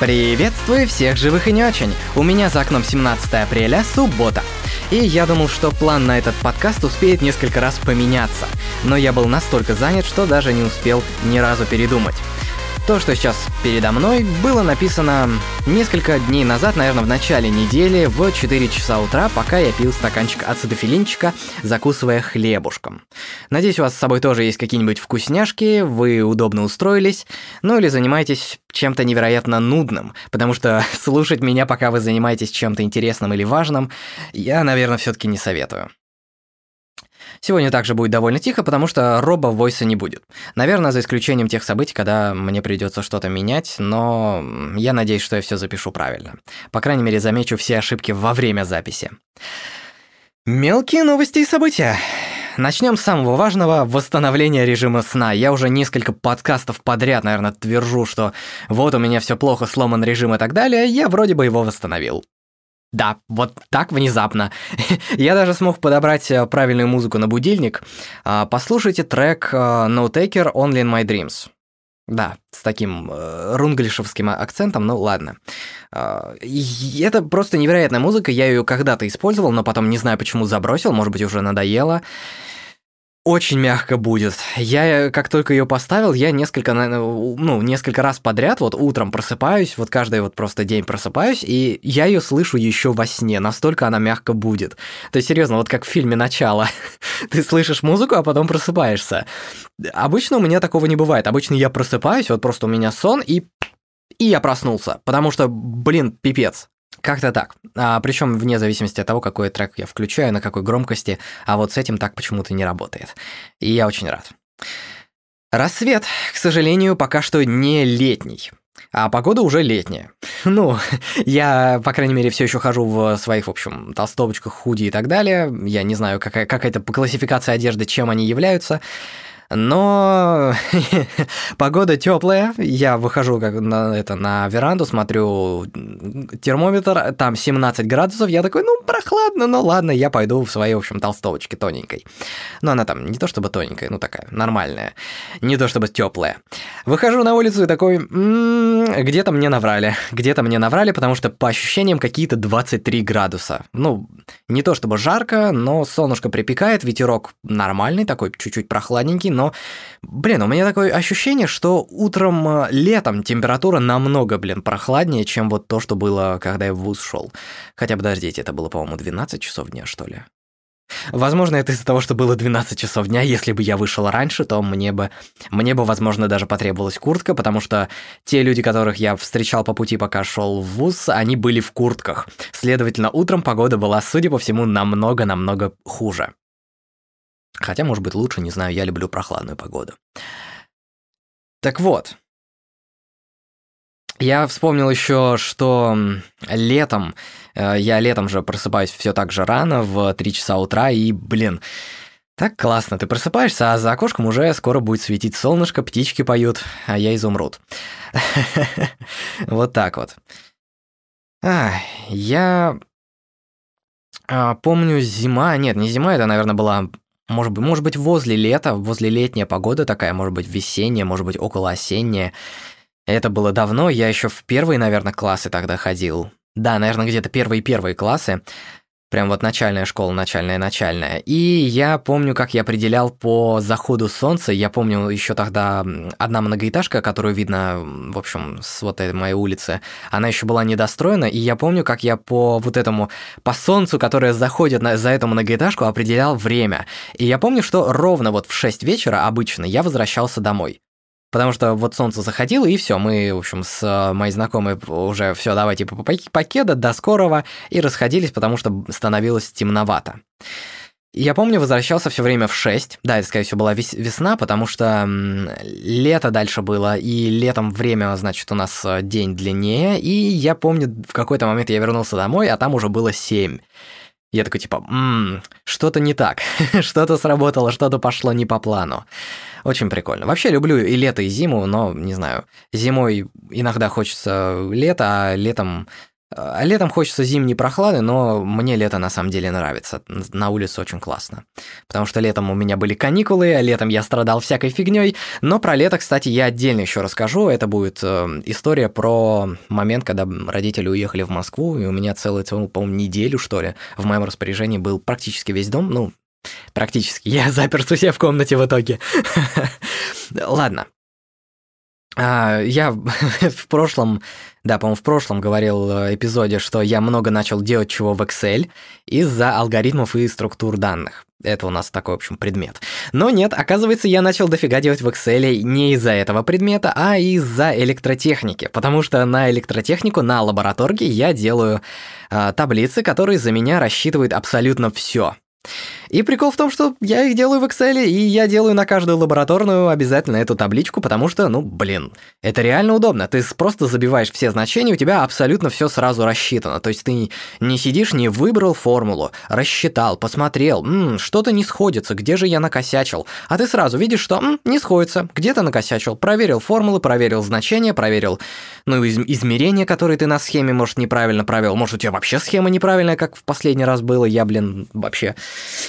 Приветствую всех живых и не очень. У меня за окном 17 апреля, суббота. И я думал, что план на этот подкаст успеет несколько раз поменяться. Но я был настолько занят, что даже не успел ни разу передумать. То, что сейчас передо мной, было написано несколько дней назад, наверное, в начале недели, в 4 часа утра, пока я пил стаканчик ацидофилинчика, закусывая хлебушком. Надеюсь, у вас с собой тоже есть какие-нибудь вкусняшки, вы удобно устроились, ну или занимаетесь чем-то невероятно нудным, потому что слушать меня, пока вы занимаетесь чем-то интересным или важным, я, наверное, все таки не советую. Сегодня также будет довольно тихо, потому что роба войса не будет. Наверное, за исключением тех событий, когда мне придется что-то менять, но я надеюсь, что я все запишу правильно. По крайней мере, замечу все ошибки во время записи. Мелкие новости и события. Начнем с самого важного – восстановления режима сна. Я уже несколько подкастов подряд, наверное, твержу, что вот у меня все плохо, сломан режим и так далее. Я вроде бы его восстановил. Да, вот так внезапно. Я даже смог подобрать э, правильную музыку на будильник. А, послушайте трек э, No Taker Only in My Dreams. Да, с таким э, рунглишевским акцентом, ну ладно. Э, это просто невероятная музыка, я ее когда-то использовал, но потом не знаю почему забросил, может быть уже надоело очень мягко будет. Я, как только ее поставил, я несколько, ну, несколько раз подряд, вот утром просыпаюсь, вот каждый вот просто день просыпаюсь, и я ее слышу еще во сне, настолько она мягко будет. То есть, серьезно, вот как в фильме «Начало». Ты слышишь музыку, а потом просыпаешься. Обычно у меня такого не бывает. Обычно я просыпаюсь, вот просто у меня сон, и и я проснулся, потому что, блин, пипец. Как-то так. А, причем вне зависимости от того, какой трек я включаю, на какой громкости, а вот с этим так почему-то не работает. И я очень рад. Рассвет, к сожалению, пока что не летний. А погода уже летняя. Ну, я, по крайней мере, все еще хожу в своих, в общем, толстовочках, худи и так далее. Я не знаю, какая, какая-то классификация одежды, чем они являются. Но погода теплая. Я выхожу как на, это, на веранду, смотрю термометр, там 17 градусов. Я такой, ну, прохладно, ну ладно, я пойду в своей, в общем, толстовочке тоненькой. Но она там не то чтобы тоненькая, ну такая, нормальная. Не то чтобы теплая. Выхожу на улицу и такой, м-м, где-то мне наврали. Где-то мне наврали, потому что по ощущениям какие-то 23 градуса. Ну, не то чтобы жарко, но солнышко припекает, ветерок нормальный, такой чуть-чуть прохладненький, но, блин, у меня такое ощущение, что утром э, летом температура намного, блин, прохладнее, чем вот то, что было, когда я в ВУЗ шел. Хотя, подождите, это было, по-моему, 12 часов дня, что ли? Возможно, это из-за того, что было 12 часов дня. Если бы я вышел раньше, то мне бы, мне бы, возможно, даже потребовалась куртка, потому что те люди, которых я встречал по пути, пока шел в ВУЗ, они были в куртках. Следовательно, утром погода была, судя по всему, намного-намного хуже. Хотя, может быть, лучше, не знаю, я люблю прохладную погоду. Так вот, я вспомнил еще, что летом, э, я летом же просыпаюсь все так же рано, в 3 часа утра, и, блин, так классно, ты просыпаешься, а за окошком уже скоро будет светить солнышко, птички поют, а я изумруд. Вот так вот. Я а, помню зима, нет, не зима, это, наверное, была может быть, может быть, возле лета, возле летняя погода такая, может быть, весенняя, может быть, около осенняя. Это было давно, я еще в первые, наверное, классы тогда ходил. Да, наверное, где-то первые-первые классы. Прям вот начальная школа, начальная-начальная. И я помню, как я определял по заходу солнца. Я помню еще тогда одна многоэтажка, которую видно, в общем, с вот этой моей улицы, она еще была недостроена. И я помню, как я по вот этому, по солнцу, которое заходит на, за эту многоэтажку, определял время. И я помню, что ровно вот в 6 вечера обычно я возвращался домой. Потому что вот солнце заходило, и все, мы, в общем, с э, моей знакомой уже все, давайте по покеда, до скорого, и расходились, потому что становилось темновато. Я помню, возвращался все время в 6. Да, это, скорее всего, была весна, потому что лето дальше было, и летом время, значит, у нас э, день длиннее, и я помню, в какой-то момент я вернулся домой, а там уже было 7. Я такой типа, ммм, что-то не так, что-то сработало, что-то пошло не по плану. Очень прикольно. Вообще люблю и лето, и зиму, но, не знаю, зимой иногда хочется лето, а летом А летом хочется зимней прохлады, но мне лето на самом деле нравится. На улице очень классно. Потому что летом у меня были каникулы, а летом я страдал всякой фигней. Но про лето, кстати, я отдельно еще расскажу. Это будет э, история про момент, когда родители уехали в Москву, и у меня целую, целую по-моему, неделю, что ли, в моем распоряжении был практически весь дом. Ну, практически. Я заперся у себя в комнате в итоге. Ладно, я в прошлом, да, по-моему, в прошлом говорил э, эпизоде, что я много начал делать чего в Excel из-за алгоритмов и структур данных. Это у нас такой, в общем, предмет. Но нет, оказывается, я начал дофига делать в Excel не из-за этого предмета, а из-за электротехники. Потому что на электротехнику, на лабораторке я делаю э, таблицы, которые за меня рассчитывают абсолютно все. И прикол в том, что я их делаю в Excel, и я делаю на каждую лабораторную обязательно эту табличку, потому что, ну, блин, это реально удобно. Ты просто забиваешь все значения, у тебя абсолютно все сразу рассчитано. То есть ты не сидишь, не выбрал формулу, рассчитал, посмотрел, что-то не сходится, где же я накосячил. А ты сразу видишь, что м, не сходится, где-то накосячил. Проверил формулы, проверил значения, проверил, ну, из измерения, которые ты на схеме, может, неправильно провел. Может, у тебя вообще схема неправильная, как в последний раз было. Я, блин, вообще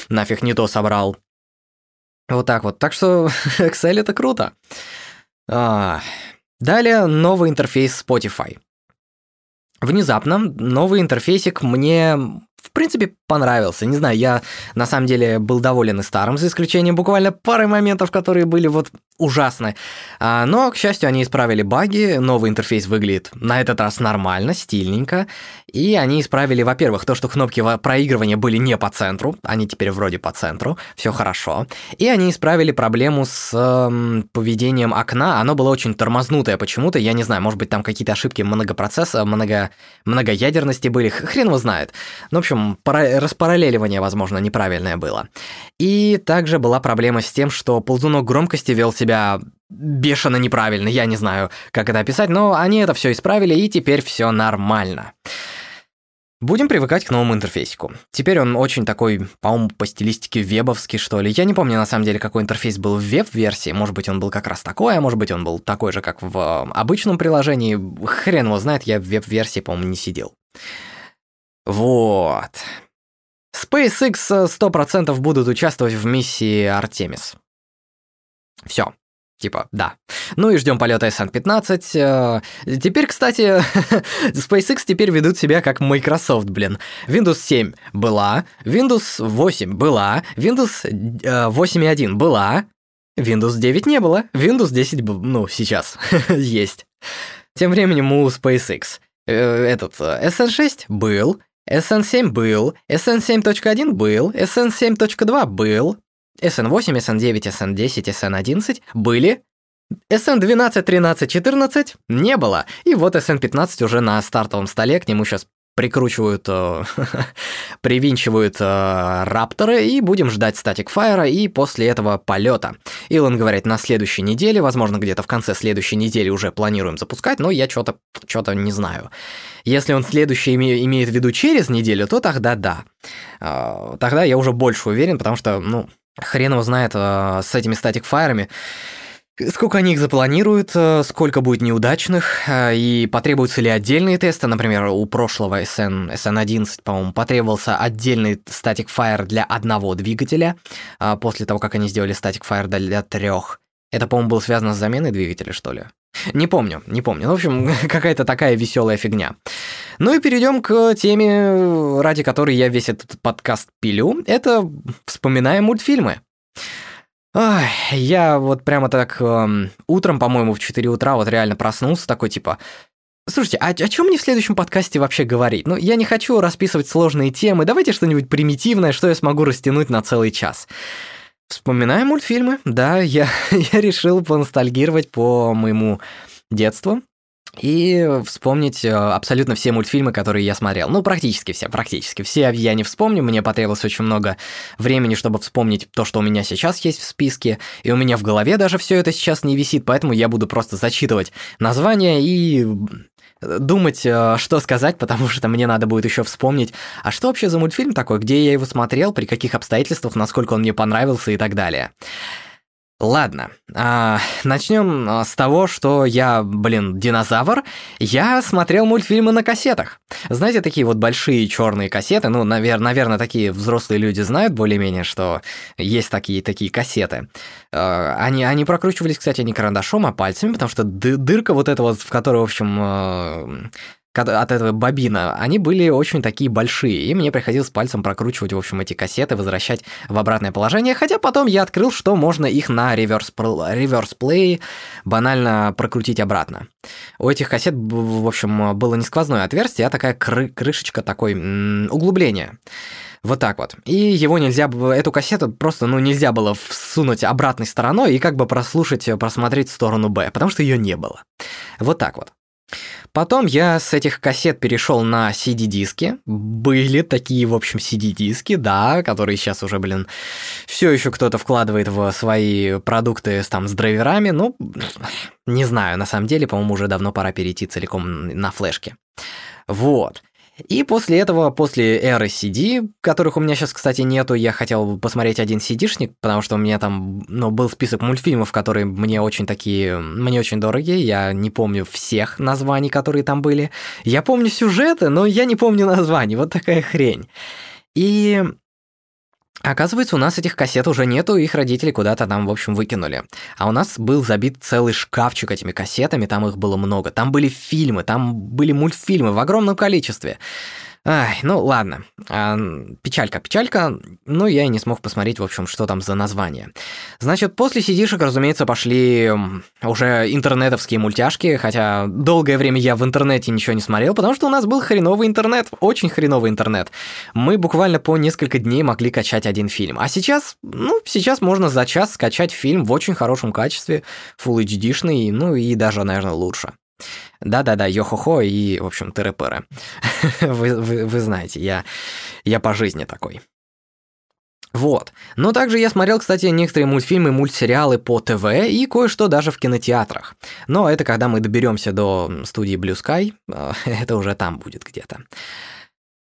нафиг не то собрал. Вот так вот. Так что Excel это круто. А, далее новый интерфейс Spotify. Внезапно новый интерфейсик мне в принципе, понравился. Не знаю, я на самом деле был доволен и старым, за исключением буквально пары моментов, которые были вот ужасны. А, но, к счастью, они исправили баги, новый интерфейс выглядит на этот раз нормально, стильненько. И они исправили, во-первых, то, что кнопки проигрывания были не по центру, они теперь вроде по центру, все хорошо. И они исправили проблему с э, поведением окна, оно было очень тормознутое почему-то, я не знаю, может быть, там какие-то ошибки многопроцесса, много, многоядерности были, хрен его знает. Ну, в общем, пара- распараллеливание, возможно, неправильное было. И также была проблема с тем, что ползунок громкости вел себя бешено неправильно, я не знаю, как это описать, но они это все исправили, и теперь все нормально. Будем привыкать к новому интерфейсику. Теперь он очень такой, по-моему, по стилистике вебовский, что ли. Я не помню, на самом деле, какой интерфейс был в веб-версии. Может быть, он был как раз такой, а может быть, он был такой же, как в э, обычном приложении. Хрен его знает, я в веб-версии, по-моему, не сидел. Вот. SpaceX 100% будут участвовать в миссии Артемис. Все. Типа, да. Ну и ждем полета SN15. Э, теперь, кстати, SpaceX теперь ведут себя как Microsoft, блин. Windows 7 была, Windows 8 была, Windows 8.1 э, была, Windows 9 не было, Windows 10, ну, сейчас есть. Тем временем у SpaceX э, этот SN6 был, SN7 был, SN7.1 был, SN7.2 был, SN8, SN9, SN10, SN11 были, SN12, 13, 14 не было. И вот SN15 уже на стартовом столе, к нему сейчас прикручивают, э, привинчивают э, рапторы, и будем ждать Static Fire и после этого полета. Илон говорит, на следующей неделе, возможно, где-то в конце следующей недели уже планируем запускать, но я что-то что не знаю. Если он следующий име, имеет в виду через неделю, то тогда да. Э, тогда я уже больше уверен, потому что, ну, хрен его знает с этими Static Fire. Сколько они их запланируют, э, сколько будет неудачных, э, и потребуются ли отдельные тесты, например, у прошлого SN, SN11, по-моему, потребовался отдельный Static Fire для одного двигателя, а после того, как они сделали Static Fire для трех. Это, по-моему, было связано с заменой двигателя, что ли? Не помню, не помню. Ну, в общем, какая-то такая веселая фигня. Ну и перейдем к теме, ради которой я весь этот подкаст пилю. Это вспоминаем мультфильмы. Ой, я вот прямо так эм, утром, по-моему, в 4 утра вот реально проснулся, такой типа... Слушайте, а о чем мне в следующем подкасте вообще говорить? Ну, я не хочу расписывать сложные темы, давайте что-нибудь примитивное, что я смогу растянуть на целый час. Вспоминаем мультфильмы, да, я, я решил поностальгировать по моему детству и вспомнить э, абсолютно все мультфильмы, которые я смотрел. Ну, практически все, практически все я не вспомню, мне потребовалось очень много времени, чтобы вспомнить то, что у меня сейчас есть в списке, и у меня в голове даже все это сейчас не висит, поэтому я буду просто зачитывать названия и думать, э, что сказать, потому что мне надо будет еще вспомнить, а что вообще за мультфильм такой, где я его смотрел, при каких обстоятельствах, насколько он мне понравился и так далее. Ладно, а, начнем а, с того, что я, блин, динозавр. Я смотрел мультфильмы на кассетах. Знаете, такие вот большие черные кассеты, ну, навер- наверное, такие взрослые люди знают более-менее, что есть такие, такие кассеты. А, они, они прокручивались, кстати, не карандашом, а пальцами, потому что дырка вот эта вот, в которой, в общем, а, от этого бобина, они были очень такие большие, и мне приходилось пальцем прокручивать, в общем, эти кассеты, возвращать в обратное положение, хотя потом я открыл, что можно их на реверс, реверс плей банально прокрутить обратно. У этих кассет, в общем, было не сквозное отверстие, а такая кры крышечка, такой углубление. Вот так вот. И его нельзя, эту кассету просто, ну, нельзя было всунуть обратной стороной и как бы прослушать, просмотреть в сторону Б, потому что ее не было. Вот так вот. Потом я с этих кассет перешел на CD-диски. Были такие, в общем, CD-диски, да, которые сейчас уже, блин, все еще кто-то вкладывает в свои продукты там с драйверами. Ну, не знаю, на самом деле, по-моему, уже давно пора перейти целиком на флешки. Вот. И после этого, после эры CD, которых у меня сейчас, кстати, нету, я хотел посмотреть один CD-шник, потому что у меня там, ну, был список мультфильмов, которые мне очень такие, мне очень дорогие, я не помню всех названий, которые там были. Я помню сюжеты, но я не помню названий, вот такая хрень. И Оказывается, у нас этих кассет уже нету, их родители куда-то там, в общем, выкинули. А у нас был забит целый шкафчик этими кассетами, там их было много. Там были фильмы, там были мультфильмы в огромном количестве. Ай, ну ладно. А, печалька, печалька. Ну, я и не смог посмотреть, в общем, что там за название. Значит, после сидишек, разумеется, пошли уже интернетовские мультяшки, хотя долгое время я в интернете ничего не смотрел, потому что у нас был хреновый интернет, очень хреновый интернет. Мы буквально по несколько дней могли качать один фильм. А сейчас, ну, сейчас можно за час скачать фильм в очень хорошем качестве, Full HD-шный, ну и даже, наверное, лучше. Да-да-да, йо-хо-хо и, в общем, тыры-пыры. вы, вы, вы знаете, я, я по жизни такой. Вот. Но также я смотрел, кстати, некоторые мультфильмы, мультсериалы по ТВ и кое-что даже в кинотеатрах. Но это когда мы доберемся до студии Blue Sky, это уже там будет где-то.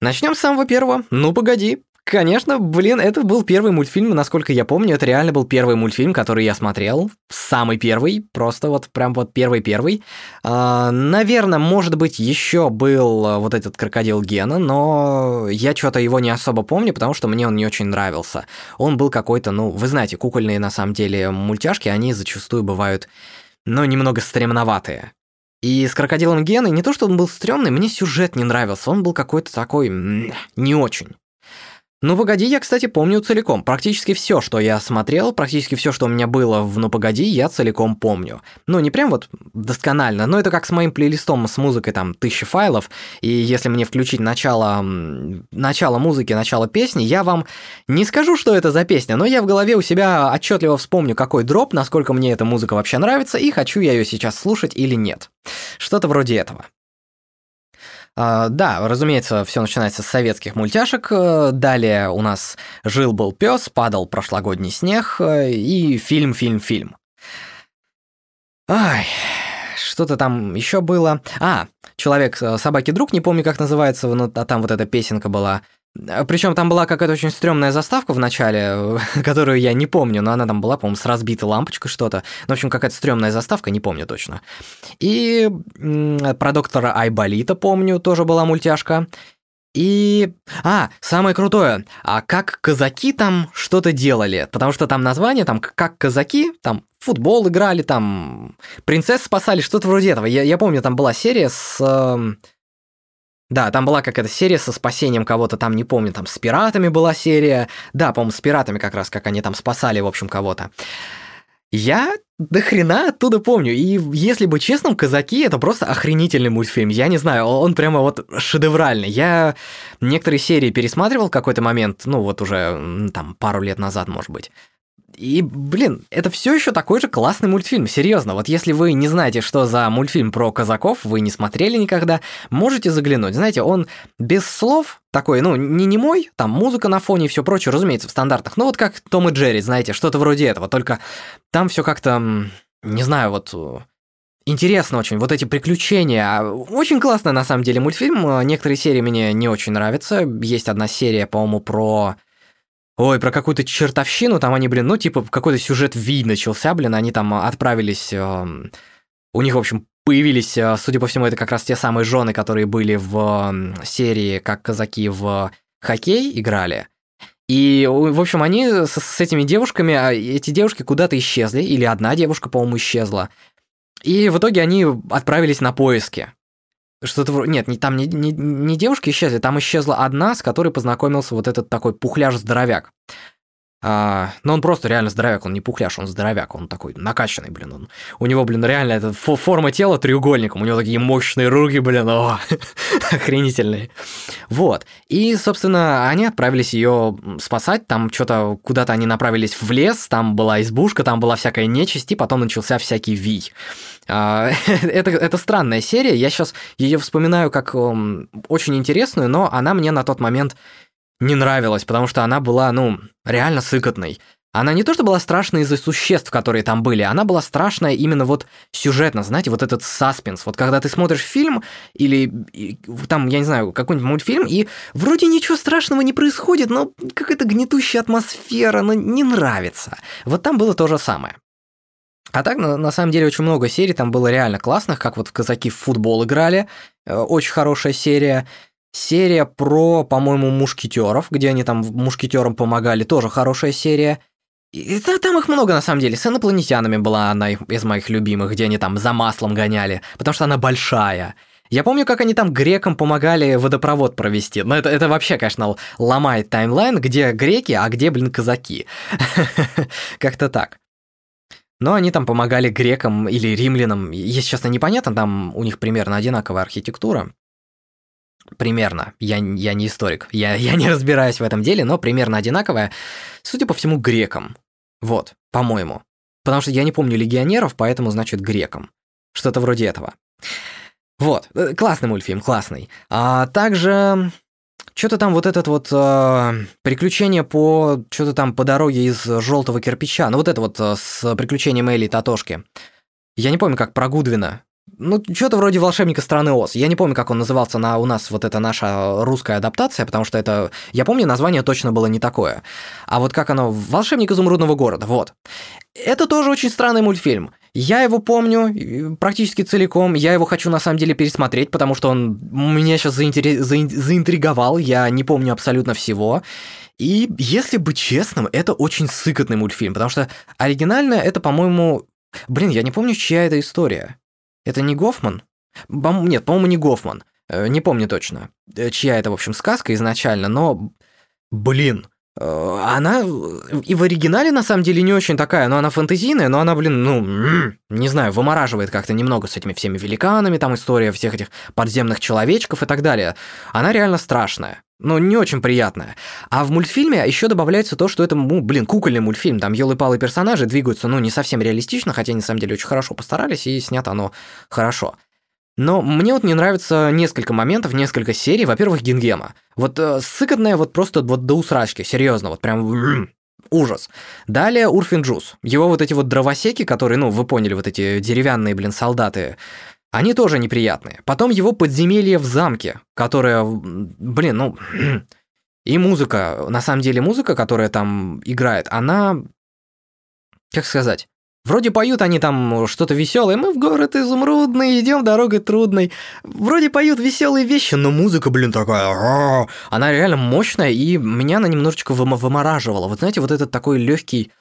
Начнем с самого первого. Ну погоди, Конечно, блин, это был первый мультфильм, насколько я помню, это реально был первый мультфильм, который я смотрел, самый первый, просто вот прям вот первый-первый. А, наверное, может быть, еще был а, вот этот крокодил Гена, но я что-то его не особо помню, потому что мне он не очень нравился. Он был какой-то, ну, вы знаете, кукольные на самом деле мультяшки, они зачастую бывают, ну, немного стремноватые. И с крокодилом Геной не то, что он был стрёмный, мне сюжет не нравился, он был какой-то такой не очень. Ну погоди, я, кстати, помню целиком. Практически все, что я смотрел, практически все, что у меня было в Ну погоди, я целиком помню. Ну не прям вот досконально, но это как с моим плейлистом с музыкой там тысячи файлов, и если мне включить начало, начало музыки, начало песни, я вам не скажу, что это за песня, но я в голове у себя отчетливо вспомню, какой дроп, насколько мне эта музыка вообще нравится, и хочу я ее сейчас слушать или нет. Что-то вроде этого. А, да, разумеется, все начинается с советских мультяшек. Э, далее у нас жил-был пес, падал прошлогодний снег э, и фильм, фильм, фильм. Ай, что-то там еще было. А, человек, э, собаки друг, не помню, как называется, но а там вот эта песенка была. А, Причем там была какая-то очень стрёмная заставка в начале, которую я не помню, но она там была, по-моему, с разбитой лампочкой что-то. Ну, в общем, какая-то стрёмная заставка, не помню точно. И про доктора Айболита, помню, тоже была мультяшка. И... А, самое крутое. А как казаки там что-то делали? Потому что там название, там как казаки, там футбол играли, там принцесс спасали, что-то вроде этого. Я, я помню, там была серия с... Э, да, там была какая-то серия со спасением кого-то, там не помню, там с пиратами была серия. Да, по-моему, с пиратами как раз, как они там спасали, в общем, кого-то. Я до хрена оттуда помню. И если быть честным, «Казаки» — это просто охренительный мультфильм. Я не знаю, он прямо вот шедевральный. Я некоторые серии пересматривал в какой-то момент, ну вот уже там пару лет назад, может быть. И, блин, это все еще такой же классный мультфильм, серьезно. Вот если вы не знаете, что за мультфильм про казаков, вы не смотрели никогда, можете заглянуть. Знаете, он без слов такой, ну, не немой, там музыка на фоне и все прочее, разумеется, в стандартах. Ну, вот как Том и Джерри, знаете, что-то вроде этого, только там все как-то, не знаю, вот Интересно очень, вот эти приключения. Очень классно, на самом деле, мультфильм. Некоторые серии мне не очень нравятся. Есть одна серия, по-моему, про Ой, про какую-то чертовщину, там они, блин, ну, типа, какой-то сюжет Ви начался, блин, они там отправились... Э, у них, в общем, появились, э, судя по всему, это как раз те самые жены, которые были в серии, как казаки в хоккей играли. И, в общем, они с, с этими девушками, а, эти девушки куда-то исчезли, или одна девушка, по-моему, исчезла. И в итоге они отправились на поиски. Что-то вроде... Нет, не, там не, не, не девушки исчезли, там исчезла одна, с которой познакомился вот этот такой пухляж-здоровяк. А, но он просто реально здоровяк, он не пухляш, он здоровяк, он такой накачанный, блин. Он, у него, блин, реально эта форма тела треугольником, у него такие мощные руки, блин, о, охренительные. Вот. И, собственно, они отправились ее спасать, там что-то куда-то они направились в лес, там была избушка, там была всякая нечисть, и потом начался всякий вий. А, это, это странная серия, я сейчас ее вспоминаю как очень интересную, но она мне на тот момент не нравилась, потому что она была, ну, реально сыкотной. Она не то что была страшная из-за существ, которые там были, она была страшная именно вот сюжетно, знаете, вот этот саспенс. Вот когда ты смотришь фильм или там, я не знаю, какой-нибудь мультфильм, и вроде ничего страшного не происходит, но какая-то гнетущая атмосфера, но не нравится. Вот там было то же самое. А так, на, самом деле, очень много серий там было реально классных, как вот в «Казаки в футбол» играли, э, очень хорошая серия. Серия про, по-моему, мушкетеров, где они там мушкетерам помогали, тоже хорошая серия. И там их много, на самом деле. С инопланетянами была одна из моих любимых, где они там за маслом гоняли, потому что она большая. Я помню, как они там грекам помогали водопровод провести. Но это, это вообще, конечно, ломает таймлайн, где греки, а где, блин, казаки. Как-то так. Но они там помогали грекам или римлянам. Если честно, непонятно, там у них примерно одинаковая архитектура. Примерно. Я, я не историк. Я, я не разбираюсь в этом деле, но примерно одинаковая. Судя по всему, грекам. Вот, по-моему. Потому что я не помню легионеров, поэтому, значит, грекам. Что-то вроде этого. Вот, э, классный мультфильм, классный. А также что-то там вот этот вот э, приключение по что-то там по дороге из желтого кирпича. Ну вот это вот э, с приключением Элли и Татошки. Я не помню, как про Гудвина. Ну, что-то вроде «Волшебника страны Оз». Я не помню, как он назывался на у нас вот эта наша русская адаптация, потому что это... Я помню, название точно было не такое. А вот как оно... «Волшебник изумрудного города», вот. Это тоже очень странный мультфильм. Я его помню практически целиком. Я его хочу на самом деле пересмотреть, потому что он меня сейчас заинтери... заинтриговал. Я не помню абсолютно всего. И, если быть честным, это очень сыкотный мультфильм, потому что оригинально это, по-моему... Блин, я не помню, чья это история. Это не Гофман? Бом... Нет, по-моему, не Гофман. Э, не помню точно, э, чья это, в общем, сказка изначально, но... Блин, она и в оригинале на самом деле не очень такая, но она фэнтезийная, но она, блин, ну, не знаю, вымораживает как-то немного с этими всеми великанами, там история всех этих подземных человечков и так далее. Она реально страшная но не очень приятная. А в мультфильме еще добавляется то, что это, ну, блин, кукольный мультфильм, там елы-палы персонажи двигаются, ну, не совсем реалистично, хотя на самом деле очень хорошо постарались, и снято оно хорошо. Но мне вот не нравится несколько моментов, несколько серий. Во-первых, Гингема. Вот э, сыкотная вот просто вот до усрачки, серьезно, вот прям ужас. Далее Урфин Джуз. Его вот эти вот дровосеки, которые, ну, вы поняли, вот эти деревянные, блин, солдаты, они тоже неприятные. Потом его подземелье в замке, которое, блин, ну... И музыка, на самом деле музыка, которая там играет, она, как сказать, Вроде поют они там что-то веселое, мы в город изумрудный, идем дорогой трудной. Вроде поют веселые вещи, но музыка, блин, такая... Она реально мощная, и меня она немножечко вымораживала. Вот знаете, вот этот такой легкий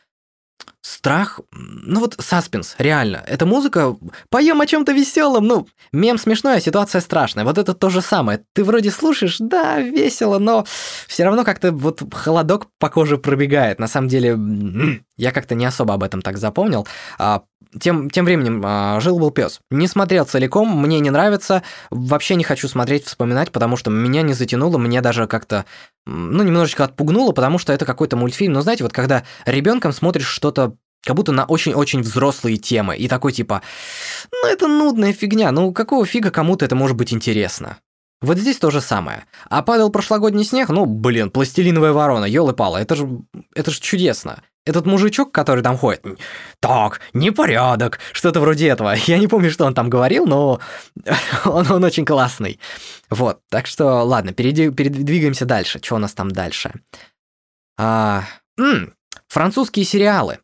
Страх, ну вот саспенс, реально. Эта музыка, поем о чем-то веселом, ну, мем смешной, а ситуация страшная. Вот это то же самое. Ты вроде слушаешь, да, весело, но все равно как-то вот холодок по коже пробегает. На самом деле, я как-то не особо об этом так запомнил. А, тем, тем временем а, жил-был пес. Не смотрел целиком, мне не нравится, вообще не хочу смотреть, вспоминать, потому что меня не затянуло, мне даже как-то, ну, немножечко отпугнуло, потому что это какой-то мультфильм. Но знаете, вот когда ребенком смотришь что-то как будто на очень-очень взрослые темы, и такой типа, ну это нудная фигня, ну какого фига кому-то это может быть интересно? Вот здесь то же самое. А падал прошлогодний снег, ну, блин, пластилиновая ворона, ёлы-палы, это же, это же чудесно. Этот мужичок, который там ходит, так, непорядок, что-то вроде этого. Я не помню, что он там говорил, но он, он очень классный. Вот, так что, ладно, перейди, передвигаемся дальше. Что у нас там дальше? А, м, французские сериалы.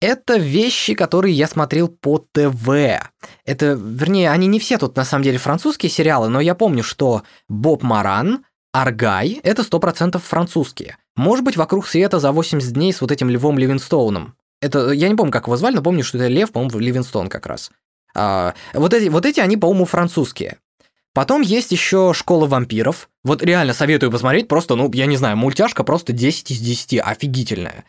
Это вещи, которые я смотрел по ТВ. Это, вернее, они не все тут на самом деле французские сериалы, но я помню, что Боб Маран, Аргай – это 100% французские. Может быть, «Вокруг света» за 80 дней с вот этим Львом Ливинстоуном. Это, я не помню, как его звали, но помню, что это Лев, по-моему, Ливинстоун как раз. А, вот, эти, вот эти, они, по-моему, французские. Потом есть еще «Школа вампиров». Вот реально советую посмотреть, просто, ну, я не знаю, мультяшка просто 10 из 10, офигительная.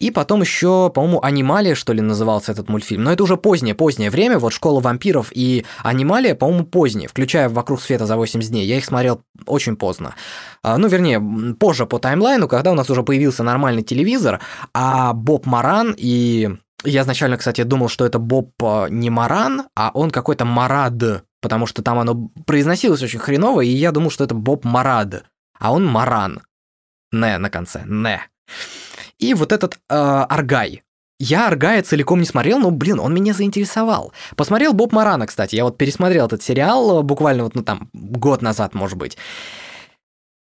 И потом еще, по-моему, «Анималия», что ли, назывался этот мультфильм. Но это уже позднее, позднее время. Вот «Школа вампиров» и «Анималия», по-моему, поздние, включая «Вокруг света за 80 дней». Я их смотрел очень поздно. А, ну, вернее, позже по таймлайну, когда у нас уже появился нормальный телевизор, а Боб Маран и... Я изначально, кстати, думал, что это Боб а, не Маран, а он какой-то Марад, потому что там оно произносилось очень хреново, и я думал, что это Боб Марад, а он Маран. Не на конце, не. И вот этот э, Аргай. Я Аргая целиком не смотрел, но, блин, он меня заинтересовал. Посмотрел Боб Марана, кстати. Я вот пересмотрел этот сериал э, буквально вот, ну там, год назад, может быть.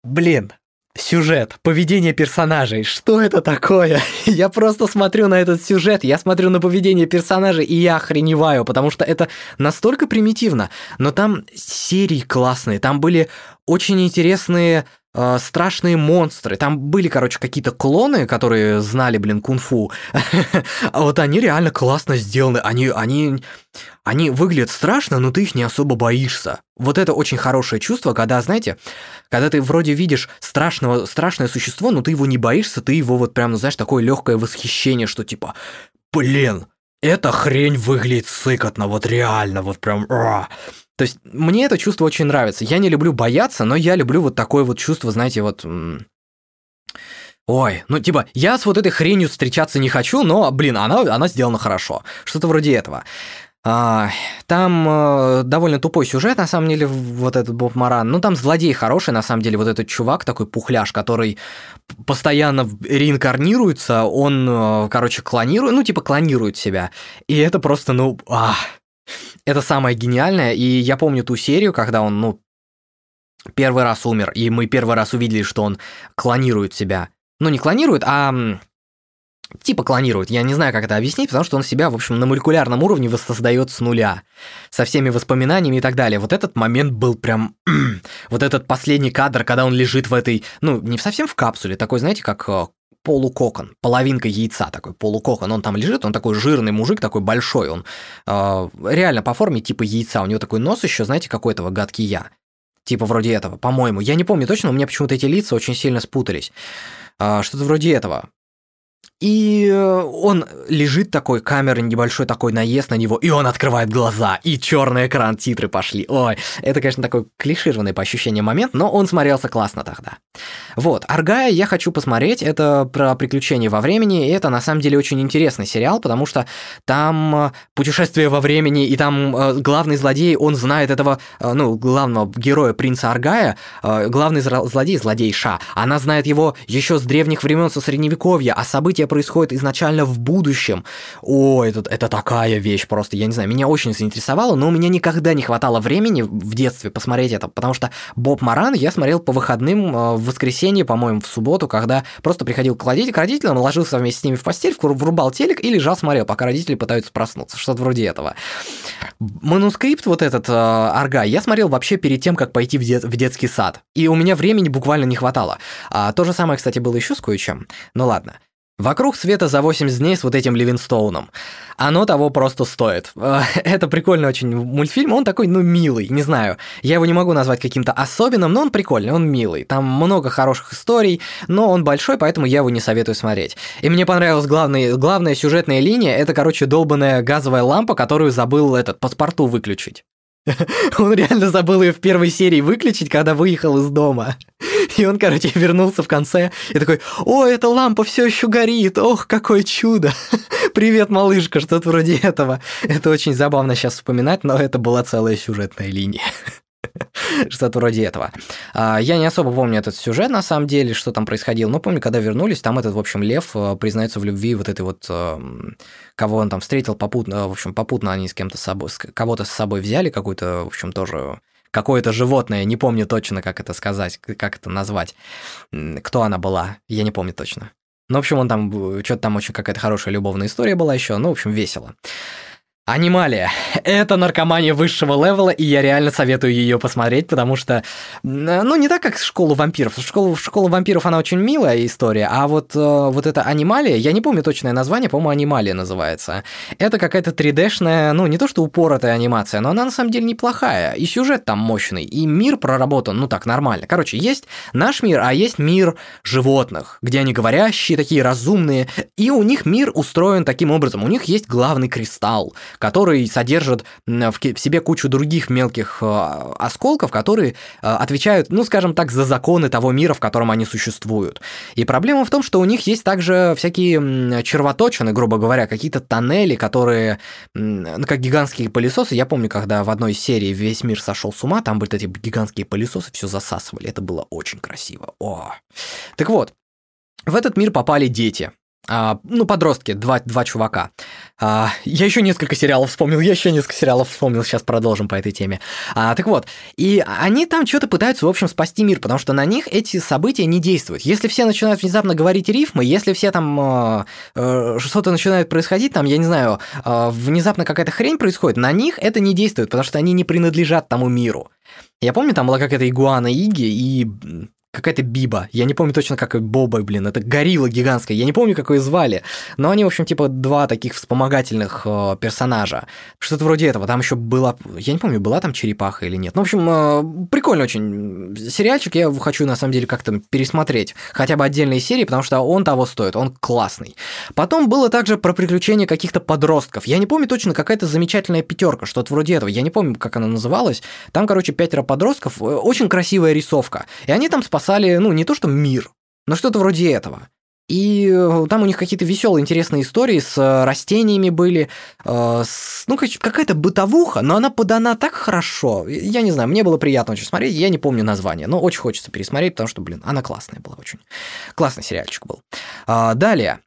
Блин, сюжет, поведение персонажей, что это такое? я просто смотрю на этот сюжет, я смотрю на поведение персонажей, и я охреневаю, потому что это настолько примитивно. Но там серии классные, там были очень интересные э, страшные монстры. Там были, короче, какие-то клоны, которые знали, блин, кунг-фу. а вот они реально классно сделаны. Они, они, они выглядят страшно, но ты их не особо боишься. Вот это очень хорошее чувство, когда, знаете, когда ты вроде видишь страшного, страшное существо, но ты его не боишься, ты его вот прям, ну, знаешь, такое легкое восхищение, что типа, блин, эта хрень выглядит сыкотно, вот реально, вот прям... А". То есть мне это чувство очень нравится. Я не люблю бояться, но я люблю вот такое вот чувство, знаете, вот... Ой, ну типа, я с вот этой хренью встречаться не хочу, но, блин, она, она сделана хорошо. Что-то вроде этого. А, там э, довольно тупой сюжет, на самом деле, вот этот Боб Маран. Ну, там злодей хороший, на самом деле, вот этот чувак, такой пухляш, который постоянно реинкарнируется, он, э, короче, клонирует, ну, типа, клонирует себя. И это просто, ну, ах, это самое гениальное, и я помню ту серию, когда он, ну, первый раз умер, и мы первый раз увидели, что он клонирует себя. Ну, не клонирует, а типа клонирует. Я не знаю, как это объяснить, потому что он себя, в общем, на молекулярном уровне воссоздает с нуля, со всеми воспоминаниями и так далее. Вот этот момент был прям... вот этот последний кадр, когда он лежит в этой... Ну, не совсем в капсуле, такой, знаете, как э, полукокон, половинка яйца такой, полукокон, он там лежит, он такой жирный мужик, такой большой, он э, реально по форме типа яйца, у него такой нос еще, знаете, какой-то гадкий я, типа вроде этого, по-моему, я не помню точно, у меня почему-то эти лица очень сильно спутались, э, что-то вроде этого, и э, он лежит такой, камера небольшой такой наезд на него, и он открывает глаза, и черный экран, титры пошли. Ой, это, конечно, такой клишированный по ощущениям момент, но он смотрелся классно тогда. Вот, Аргая я хочу посмотреть, это про приключения во времени, и это на самом деле очень интересный сериал, потому что там э, путешествие во времени, и там э, главный злодей, он знает этого, ну, главного героя принца Аргая, главный злодей, злодей Ша, она знает его еще с древних времен, со средневековья, а события события происходят изначально в будущем. О, это, это такая вещь просто, я не знаю, меня очень заинтересовало, но у меня никогда не хватало времени в детстве посмотреть это, потому что Боб Маран я смотрел по выходным э, в воскресенье, по-моему, в субботу, когда просто приходил к, родителям, ложился вместе с ними в постель, врубал телек и лежал, смотрел, пока родители пытаются проснуться, что-то вроде этого. Манускрипт вот этот, э, Арга, я смотрел вообще перед тем, как пойти в, дет, в детский сад, и у меня времени буквально не хватало. А, то же самое, кстати, было еще с кое-чем, ну ладно. Вокруг света за 80 дней с вот этим Ливинстоуном. Оно того просто стоит. Это прикольный очень мультфильм, он такой, ну, милый, не знаю. Я его не могу назвать каким-то особенным, но он прикольный, он милый. Там много хороших историй, но он большой, поэтому я его не советую смотреть. И мне понравилась главная, главная сюжетная линия, это, короче, долбанная газовая лампа, которую забыл этот паспорту выключить. Он реально забыл ее в первой серии выключить, когда выехал из дома. И он, короче, вернулся в конце и такой, о, эта лампа все еще горит, ох, какое чудо. Привет, малышка, что-то вроде этого. Это очень забавно сейчас вспоминать, но это была целая сюжетная линия. Что-то вроде этого. А, я не особо помню этот сюжет, на самом деле, что там происходило, но помню, когда вернулись, там этот, в общем, Лев э, признается в любви вот этой вот, эм, кого он там встретил попутно, в общем, попутно они с кем-то с собой, кого-то с собой взяли, какую-то, в общем, тоже какое-то животное, не помню точно, как это сказать, как это назвать. Кто она была, я не помню точно. Ну, в общем, он там, что-то там очень какая-то хорошая любовная история была еще, ну, в общем, весело. Анималия. Это наркомания высшего левела, и я реально советую ее посмотреть, потому что, ну, не так, как «Школу вампиров». Школа, «Школа вампиров», она очень милая история, а вот, э, вот эта анималия, я не помню точное название, по-моему, анималия называется. Это какая-то 3D-шная, ну, не то что упоротая анимация, но она на самом деле неплохая, и сюжет там мощный, и мир проработан, ну, так, нормально. Короче, есть наш мир, а есть мир животных, где они говорящие, такие разумные, и у них мир устроен таким образом. У них есть главный кристалл, который содержит в себе кучу других мелких э, осколков, которые э, отвечают, ну, скажем так, за законы того мира, в котором они существуют. И проблема в том, что у них есть также всякие червоточины, грубо говоря, какие-то тоннели, которые, ну, как гигантские пылесосы. Я помню, когда в одной серии весь мир сошел с ума, там были эти гигантские пылесосы, все засасывали. Это было очень красиво. О. Так вот, в этот мир попали дети. А, ну, подростки, два, два чувака. А, я еще несколько сериалов вспомнил, я еще несколько сериалов вспомнил, сейчас продолжим по этой теме. А, так вот, и они там что-то пытаются, в общем, спасти мир, потому что на них эти события не действуют. Если все начинают внезапно говорить рифмы, если все там э, э, что-то начинает происходить, там, я не знаю, э, внезапно какая-то хрень происходит, на них это не действует, потому что они не принадлежат тому миру. Я помню, там была какая-то игуана Иги, и какая-то Биба. Я не помню точно, как Боба, блин. Это горилла гигантская. Я не помню, как ее звали. Но они, в общем, типа два таких вспомогательных э, персонажа. Что-то вроде этого. Там еще была... Я не помню, была там черепаха или нет. Ну, в общем, э, прикольно очень сериальчик. Я хочу, на самом деле, как-то пересмотреть хотя бы отдельные серии, потому что он того стоит. Он классный. Потом было также про приключения каких-то подростков. Я не помню точно, какая-то замечательная пятерка, что-то вроде этого. Я не помню, как она называлась. Там, короче, пятеро подростков. Э, очень красивая рисовка. И они там спасали спасали, ну, не то что мир, но что-то вроде этого. И э, там у них какие-то веселые, интересные истории с э, растениями были, э, с, ну, какая-то бытовуха, но она подана так хорошо. Я не знаю, мне было приятно очень смотреть, я не помню название, но очень хочется пересмотреть, потому что, блин, она классная была очень. Классный сериальчик был. А, далее.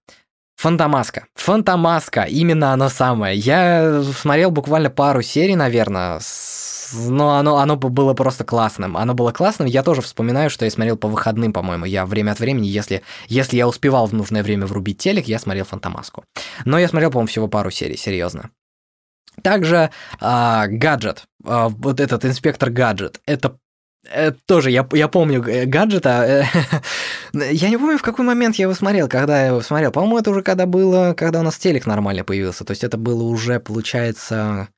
Фантомаска. Фантомаска, именно она самая. Я смотрел буквально пару серий, наверное, с но оно, оно было просто классным. Оно было классным. Я тоже вспоминаю, что я смотрел по выходным, по-моему. Я время от времени, если, если я успевал в нужное время врубить телек, я смотрел Фантомаску. Но я смотрел, по-моему, всего пару серий, серьезно. Также а, гаджет, а, вот этот инспектор гаджет, это это тоже, я, я помню э, гаджета. я не помню, в какой момент я его смотрел, когда я его смотрел. По-моему, это уже когда было, когда у нас телек нормально появился. То есть это было уже, получается,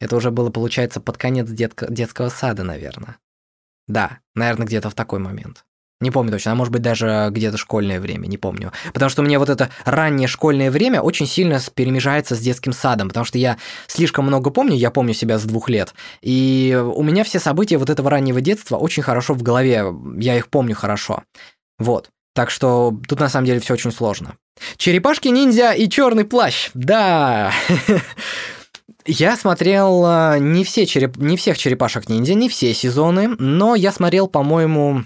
это уже было, получается, под конец детка, детского сада, наверное. Да, наверное, где-то в такой момент. Не помню точно, а может быть даже где-то школьное время, не помню. Потому что у меня вот это раннее школьное время очень сильно перемежается с детским садом, потому что я слишком много помню, я помню себя с двух лет, и у меня все события вот этого раннего детства очень хорошо в голове, я их помню хорошо. Вот. Так что тут на самом деле все очень сложно. Черепашки-ниндзя и черный плащ. Да. Я смотрел э, не, все череп... не всех черепашек ниндзя, не все сезоны, но я смотрел, по-моему,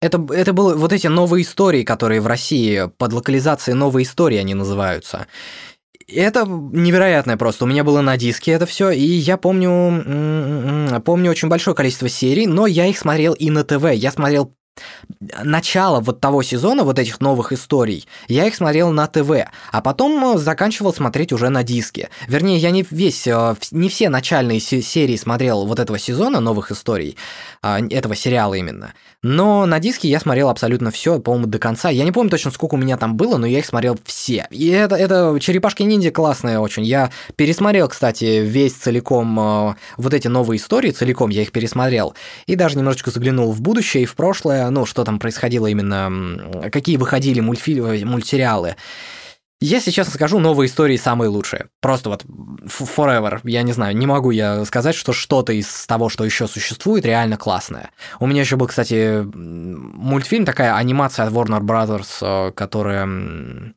это, это были вот эти новые истории, которые в России под локализацией новые истории они называются. Это невероятное просто. У меня было на диске это все, и я помню, помню очень большое количество серий, но я их смотрел и на ТВ. Я смотрел начало вот того сезона, вот этих новых историй, я их смотрел на ТВ, а потом э, заканчивал смотреть уже на диске. Вернее, я не весь, э, не все начальные серии смотрел вот этого сезона новых историй, а, этого сериала именно. Но на диске я смотрел абсолютно все, по-моему, до конца. Я не помню точно, сколько у меня там было, но я их смотрел все. И это, это черепашки ниндзя классные очень. Я пересмотрел, кстати, весь целиком э, вот эти новые истории, целиком я их пересмотрел. И даже немножечко заглянул в будущее и в прошлое, ну, что там происходило именно, какие выходили мультфильмы, мультсериалы. Я сейчас скажу, новые истории самые лучшие. Просто вот forever. Я не знаю, не могу я сказать, что что-то из того, что еще существует, реально классное. У меня еще был, кстати, мультфильм, такая анимация от Warner Brothers, э, которая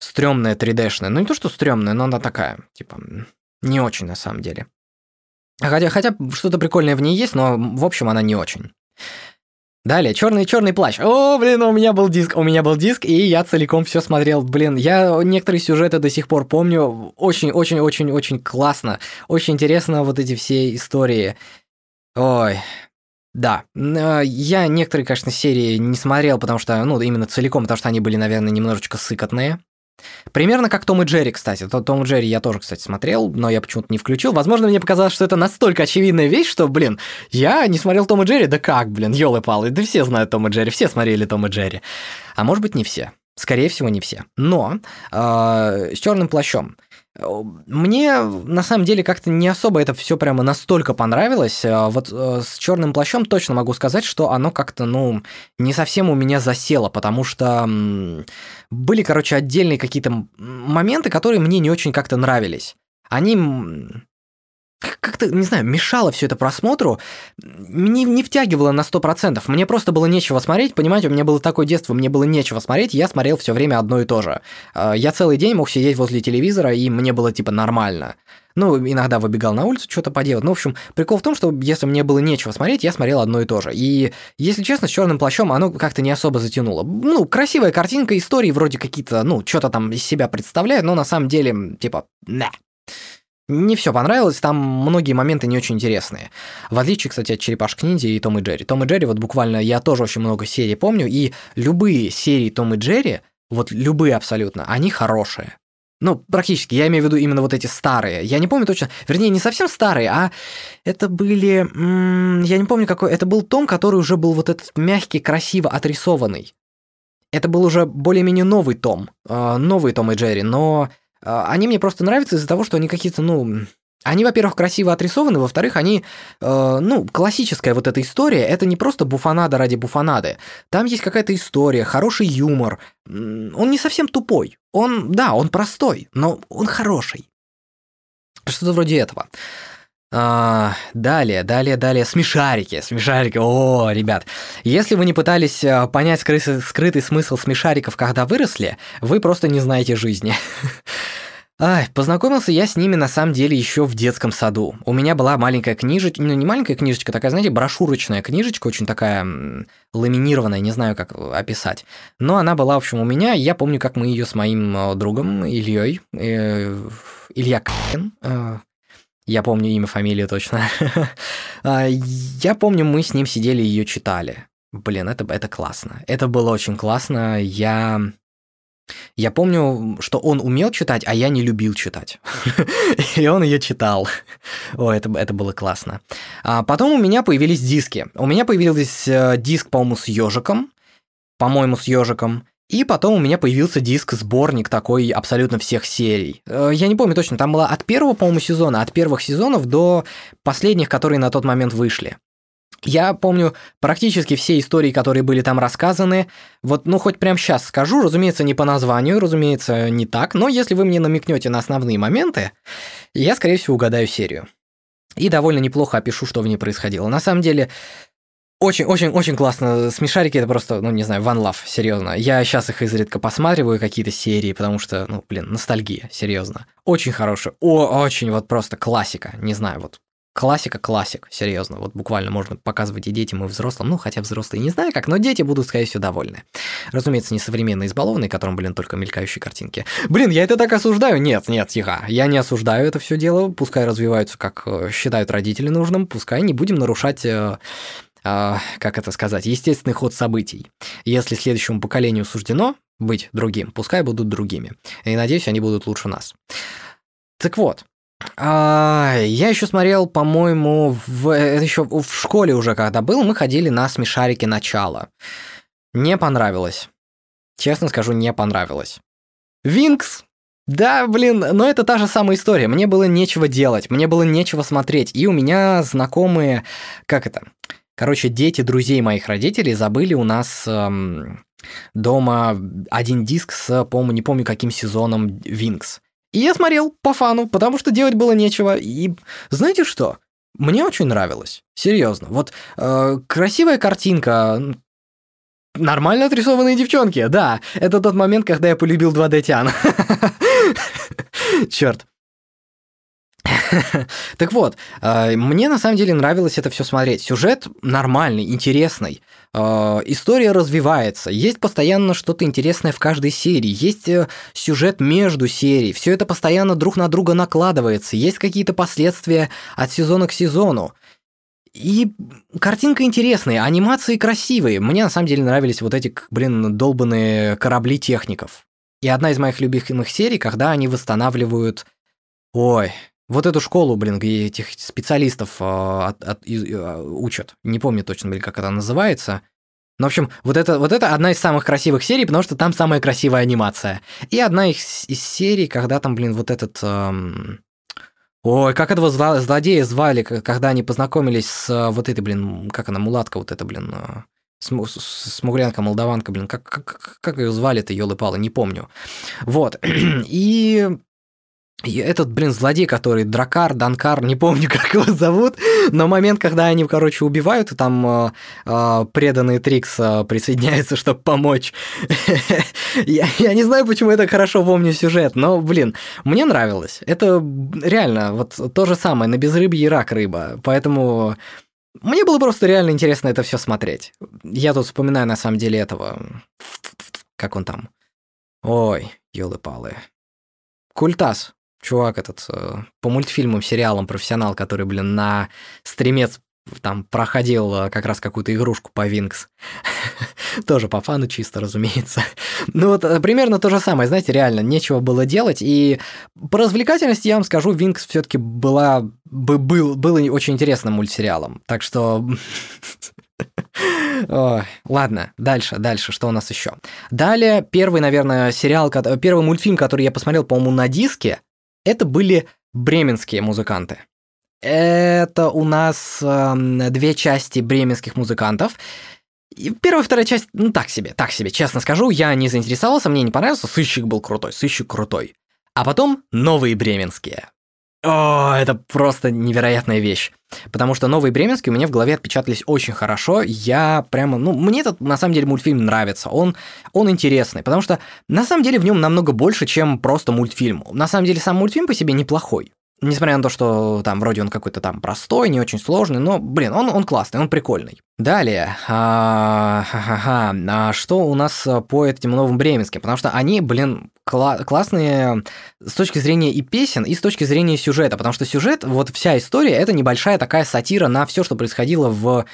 стрёмная 3D-шная. Ну не то, что стрёмная, но она такая, типа, не очень на самом деле. Хотя, хотя что-то прикольное в ней есть, но в общем она не очень. Далее, черный черный плащ. О, блин, у меня был диск, у меня был диск, и я целиком все смотрел. Блин, я некоторые сюжеты до сих пор помню. Очень, очень, очень, очень классно. Очень интересно вот эти все истории. Ой, да, э, я некоторые, конечно, серии не смотрел, потому что, ну, именно целиком, потому что они были, наверное, немножечко сыкотные. Примерно как Том и Джерри, кстати. Том и Джерри я тоже, кстати, смотрел, но я почему-то не включил. Возможно, мне показалось, что это настолько очевидная вещь, что, блин, я не смотрел Том и Джерри, да как, блин, ёлы-палы, да все знают Том и Джерри, все смотрели Том и Джерри. А может быть, не все. Скорее всего, не все. Но э, с черным плащом. Мне на самом деле как-то не особо это все прямо настолько понравилось. А вот э, с черным плащом точно могу сказать, что оно как-то, ну, не совсем у меня засело, потому что были, короче, отдельные какие-то моменты, которые мне не очень как-то нравились. Они как-то, не знаю, мешало все это просмотру, не, не втягивало на 100%. Мне просто было нечего смотреть, понимаете, у меня было такое детство, мне было нечего смотреть, я смотрел все время одно и то же. А, я целый день мог сидеть возле телевизора, и мне было типа нормально. Ну, иногда выбегал на улицу что-то поделать. Ну, в общем, прикол в том, что если мне было нечего смотреть, я смотрел одно и то же. И, если честно, с черным плащом оно как-то не особо затянуло. Ну, красивая картинка, истории вроде какие-то, ну, что-то там из себя представляют, но на самом деле, типа, не. Не все понравилось, там многие моменты не очень интересные. В отличие, кстати, от Черепашек Ниндзя и Том и Джерри. Том и Джерри, вот буквально я тоже очень много серий помню, и любые серии Том и Джерри, вот любые абсолютно, они хорошие. Ну, практически, я имею в виду именно вот эти старые. Я не помню точно, вернее, не совсем старые, а это были... я не помню какой... Это был том, который уже был вот этот мягкий, красиво отрисованный. Это был уже более-менее новый том, э, новый Том и Джерри, но они мне просто нравятся из-за того, что они какие-то, ну, они, во-первых, красиво отрисованы, во-вторых, они, э, ну, классическая вот эта история, это не просто буфанада ради буфанады. Там есть какая-то история, хороший юмор. Он не совсем тупой. Он, да, он простой, но он хороший. Что-то вроде этого. А, далее, далее, далее, смешарики, смешарики, о, ребят. Если вы не пытались э, понять скрытый, скрытый смысл смешариков, когда выросли, вы просто не знаете жизни. Ай, познакомился я с ними на самом деле еще в детском саду. У меня была маленькая книжечка, ну не маленькая книжечка, такая, знаете, брошюрочная книжечка, очень такая ламинированная, не знаю, как описать. Но она была, в общем, у меня, я помню, как мы ее с моим э, другом Ильей, э, Илья Капин, э, я помню имя, фамилию точно. А, я помню, мы с ним сидели и ее читали. Блин, это, это классно. Это было очень классно. Я... Я помню, что он умел читать, а я не любил читать. И он ее читал. О, это, это было классно. А потом у меня появились диски. У меня появился диск, по-моему, с ежиком. По-моему, с ежиком. И потом у меня появился диск-сборник такой абсолютно всех серий. Э, я не помню точно, там было от первого, по-моему, сезона, от первых сезонов до последних, которые на тот момент вышли. Я помню практически все истории, которые были там рассказаны. Вот, ну, хоть прямо сейчас скажу, разумеется, не по названию, разумеется, не так, но если вы мне намекнете на основные моменты, я, скорее всего, угадаю серию. И довольно неплохо опишу, что в ней происходило. На самом деле, очень-очень-очень классно. Смешарики это просто, ну, не знаю, one love, серьезно. Я сейчас их изредка посматриваю, какие-то серии, потому что, ну, блин, ностальгия, серьезно. Очень хорошая, о, очень вот просто классика, не знаю, вот Классика, классик, серьезно. Вот буквально можно показывать и детям, и взрослым. Ну, хотя взрослые не знаю как, но дети будут, скорее всего, довольны. Разумеется, не современные избалованные, которым, блин, только мелькающие картинки. Блин, я это так осуждаю? Нет, нет, тихо. Я не осуждаю это все дело. Пускай развиваются, как э, считают родители нужным. Пускай не будем нарушать э, а, как это сказать, естественный ход событий. Если следующему поколению суждено быть другим, пускай будут другими. И надеюсь, они будут лучше нас. Так вот, а, я еще смотрел, по-моему, в, это еще в школе уже когда был, мы ходили на смешарики начала. Не понравилось. Честно скажу, не понравилось. Винкс! Да, блин, но это та же самая история. Мне было нечего делать, мне было нечего смотреть. И у меня знакомые, как это, Короче, дети друзей моих родителей забыли у нас эм, дома один диск с, по-моему, не помню каким сезоном Винкс. И я смотрел по фану, потому что делать было нечего. И знаете что? Мне очень нравилось. Серьезно. Вот э, красивая картинка, Нормально отрисованные девчонки, да. Это тот момент, когда я полюбил 2D Тян. Черт. Так вот, э, мне на самом деле нравилось это все смотреть. Сюжет нормальный, интересный. Э, история развивается. Есть постоянно что-то интересное в каждой серии. Есть э, сюжет между серий. Все это постоянно друг на друга накладывается. Есть какие-то последствия от сезона к сезону. И картинка интересная, анимации красивые. Мне на самом деле нравились вот эти, блин, долбанные корабли техников. И одна из моих любимых серий, когда они восстанавливают... Ой, вот эту школу, блин, где этих специалистов э, от, от, э, учат. Не помню точно, блин, как это называется. Ну, в общем, вот это, вот это одна из самых красивых серий, потому что там самая красивая анимация. И одна из, из серий, когда там, блин, вот этот... Эм... Ой, как этого зло- злодея звали, когда они познакомились с э, вот этой, блин, как она, мулатка вот эта, блин, э, смуглянка, молдаванка, блин, как, как, как ее звали-то, елы-палы, не помню. Вот, и этот, блин, злодей, который Дракар, Данкар, не помню, как его зовут, но момент, когда они, короче, убивают, и там э, э, преданный Трикс э, присоединяется, чтобы помочь. я, я не знаю, почему это хорошо помню сюжет, но, блин, мне нравилось. Это реально вот то же самое, на безрыбье и рак рыба, поэтому мне было просто реально интересно это все смотреть. Я тут вспоминаю, на самом деле, этого... Как он там? Ой, елы-палы. Культас чувак этот э, по мультфильмам, сериалам профессионал, который, блин, на стримец там проходил э, как раз какую-то игрушку по Винкс. Тоже по фану чисто, разумеется. ну вот э, примерно то же самое, знаете, реально, нечего было делать. И по развлекательности я вам скажу, Винкс все таки была, был, был очень интересным мультсериалом. Так что... Ой, ладно, дальше, дальше, что у нас еще? Далее, первый, наверное, сериал, первый мультфильм, который я посмотрел, по-моему, на диске, это были бременские музыканты. Это у нас э, две части бременских музыкантов. И первая вторая часть, ну так себе, так себе, честно скажу, я не заинтересовался, мне не понравился, сыщик был крутой, сыщик крутой. А потом новые бременские. О, это просто невероятная вещь. Потому что новые бременские у меня в голове отпечатались очень хорошо. Я прямо, ну, мне этот, на самом деле, мультфильм нравится. Он, он интересный, потому что, на самом деле, в нем намного больше, чем просто мультфильм. На самом деле, сам мультфильм по себе неплохой. Несмотря на то, что там вроде он какой-то там простой, не очень сложный, но, блин, он, он классный, он прикольный. Далее, а, ха-ха-ха, а что у нас по этим новым бременским? Потому что они, блин, кла- классные с точки зрения и песен, и с точки зрения сюжета. Потому что сюжет, вот вся история, это небольшая такая сатира на все, что происходило в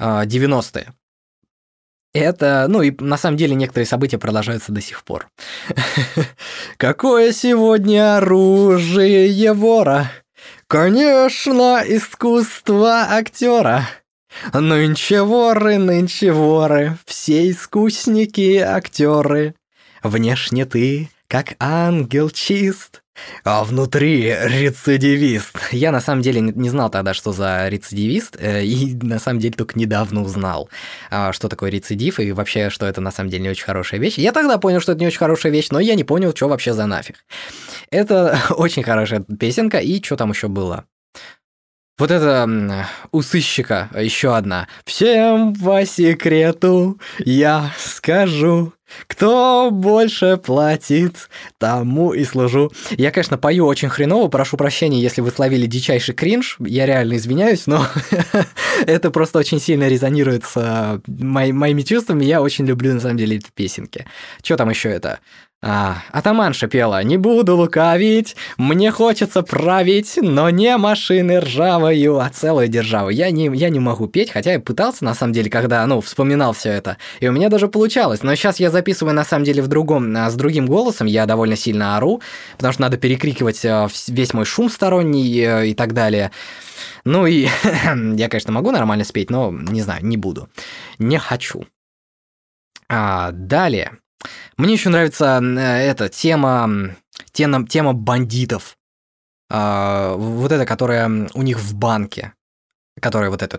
90-е. Это, ну и на самом деле некоторые события продолжаются до сих пор. Какое сегодня оружие вора? Конечно, искусство актера. Нынче воры, нынче воры, все искусники актеры. Внешне ты, как ангел чист, а внутри рецидивист. Я на самом деле не знал тогда, что за рецидивист, э, и на самом деле только недавно узнал, а, что такое рецидив, и вообще, что это на самом деле не очень хорошая вещь. Я тогда понял, что это не очень хорошая вещь, но я не понял, что вообще за нафиг. Это очень хорошая песенка, и что там еще было? Вот это у сыщика еще одна. Всем по секрету я скажу, кто больше платит, тому и служу. Я, конечно, пою очень хреново, прошу прощения, если вы словили дичайший кринж, я реально извиняюсь, но это просто очень сильно резонирует с моими чувствами, я очень люблю, на самом деле, эти песенки. Что там еще это? А, атаманша пела «Не буду лукавить, мне хочется править, но не машины ржавою, а целую державу». Я не, я не могу петь, хотя я пытался, на самом деле, когда, ну, вспоминал все это. И у меня даже получалось. Но сейчас я записываю, на самом деле, в другом, а, с другим голосом, я довольно сильно ору, потому что надо перекрикивать а, весь мой шум сторонний э, и так далее. Ну и я, конечно, могу нормально спеть, но, не знаю, не буду. Не хочу. А, далее. Мне еще нравится э, эта тема, тема, тема бандитов. А, вот эта, которая у них в банке. Которая вот эта...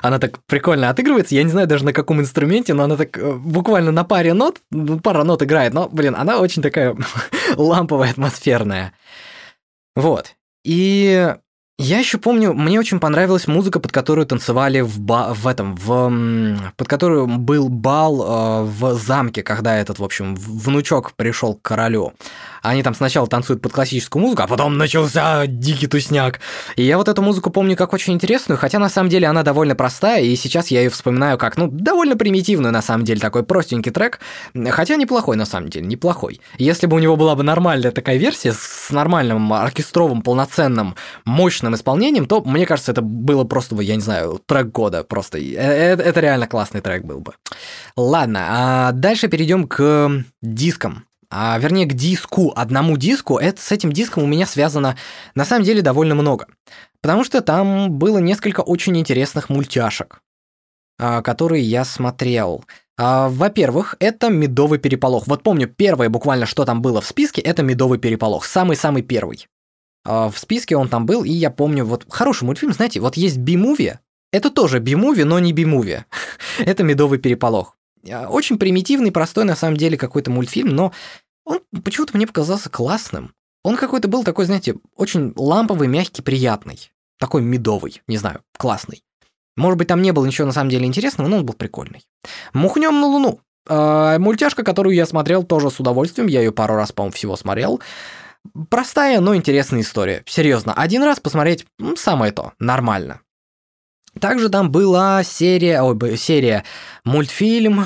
Она так прикольно отыгрывается. Я не знаю даже на каком инструменте, но она так буквально на паре нот, пара нот играет. Но, блин, она очень такая ламповая, атмосферная. Вот. И Я еще помню, мне очень понравилась музыка, под которую танцевали в, ба в этом, в, под которую был бал э, в замке, когда этот, в общем, внучок пришел к королю. Они там сначала танцуют под классическую музыку, а потом начался дикий тусняк. И я вот эту музыку помню как очень интересную, хотя на самом деле она довольно простая, и сейчас я ее вспоминаю как, ну, довольно примитивную на самом деле, такой простенький трек, хотя неплохой на самом деле, неплохой. Если бы у него была бы нормальная такая версия с нормальным оркестровым, полноценным, мощным исполнением, то, мне кажется, это было просто, я не знаю, трек года просто. Это, это реально классный трек был бы. Ладно, а дальше перейдем к дискам а, вернее, к диску, одному диску, это, с этим диском у меня связано на самом деле довольно много. Потому что там было несколько очень интересных мультяшек, а, которые я смотрел. А, во-первых, это «Медовый переполох». Вот помню, первое буквально, что там было в списке, это «Медовый переполох». Самый-самый первый. А, в списке он там был, и я помню, вот хороший мультфильм, знаете, вот есть би-муви, это тоже би-муви, но не би-муви. это «Медовый переполох». А, очень примитивный, простой на самом деле какой-то мультфильм, но он почему-то мне показался классным. Он какой-то был такой, знаете, очень ламповый, мягкий, приятный. Такой медовый, не знаю, классный. Может быть, там не было ничего на самом деле интересного, но он был прикольный. «Мухнем на Луну». Э, мультяшка, которую я смотрел тоже с удовольствием, я ее пару раз, по-моему, всего смотрел. Простая, но интересная история. Серьезно, один раз посмотреть ну, самое то, нормально. Также там была серия, ой, серия, мультфильм,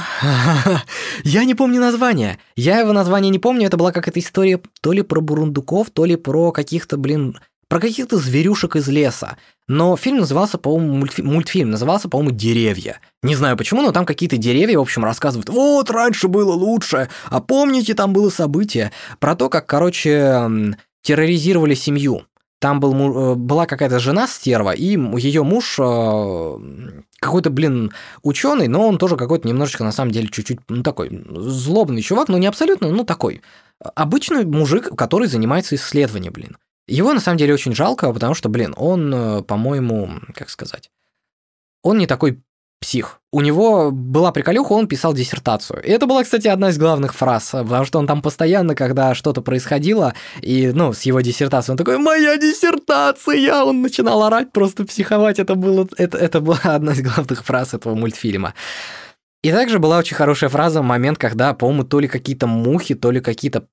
я не помню название, я его название не помню, это была какая-то история то ли про бурундуков, то ли про каких-то, блин, про каких-то зверюшек из леса. Но фильм назывался, по-моему, мультфи- мультфильм назывался, по-моему, «Деревья». Не знаю почему, но там какие-то деревья, в общем, рассказывают, вот, раньше было лучше, а помните, там было событие про то, как, короче, терроризировали семью. Там был, э, была какая-то жена стерва, и ее муж э, какой-то, блин, ученый, но он тоже какой-то немножечко, на самом деле, чуть-чуть, ну, такой злобный чувак, но не абсолютно, ну, такой. Обычный мужик, который занимается исследованием, блин. Его, на самом деле, очень жалко, потому что, блин, он, э, по-моему, как сказать, он не такой псих. У него была приколюха, он писал диссертацию. И это была, кстати, одна из главных фраз, потому что он там постоянно, когда что-то происходило, и, ну, с его диссертацией, он такой «Моя диссертация!» Он начинал орать, просто психовать. Это, было, это, это была одна из главных фраз этого мультфильма. И также была очень хорошая фраза, момент, когда, по-моему, то ли какие-то мухи, то ли какие-то,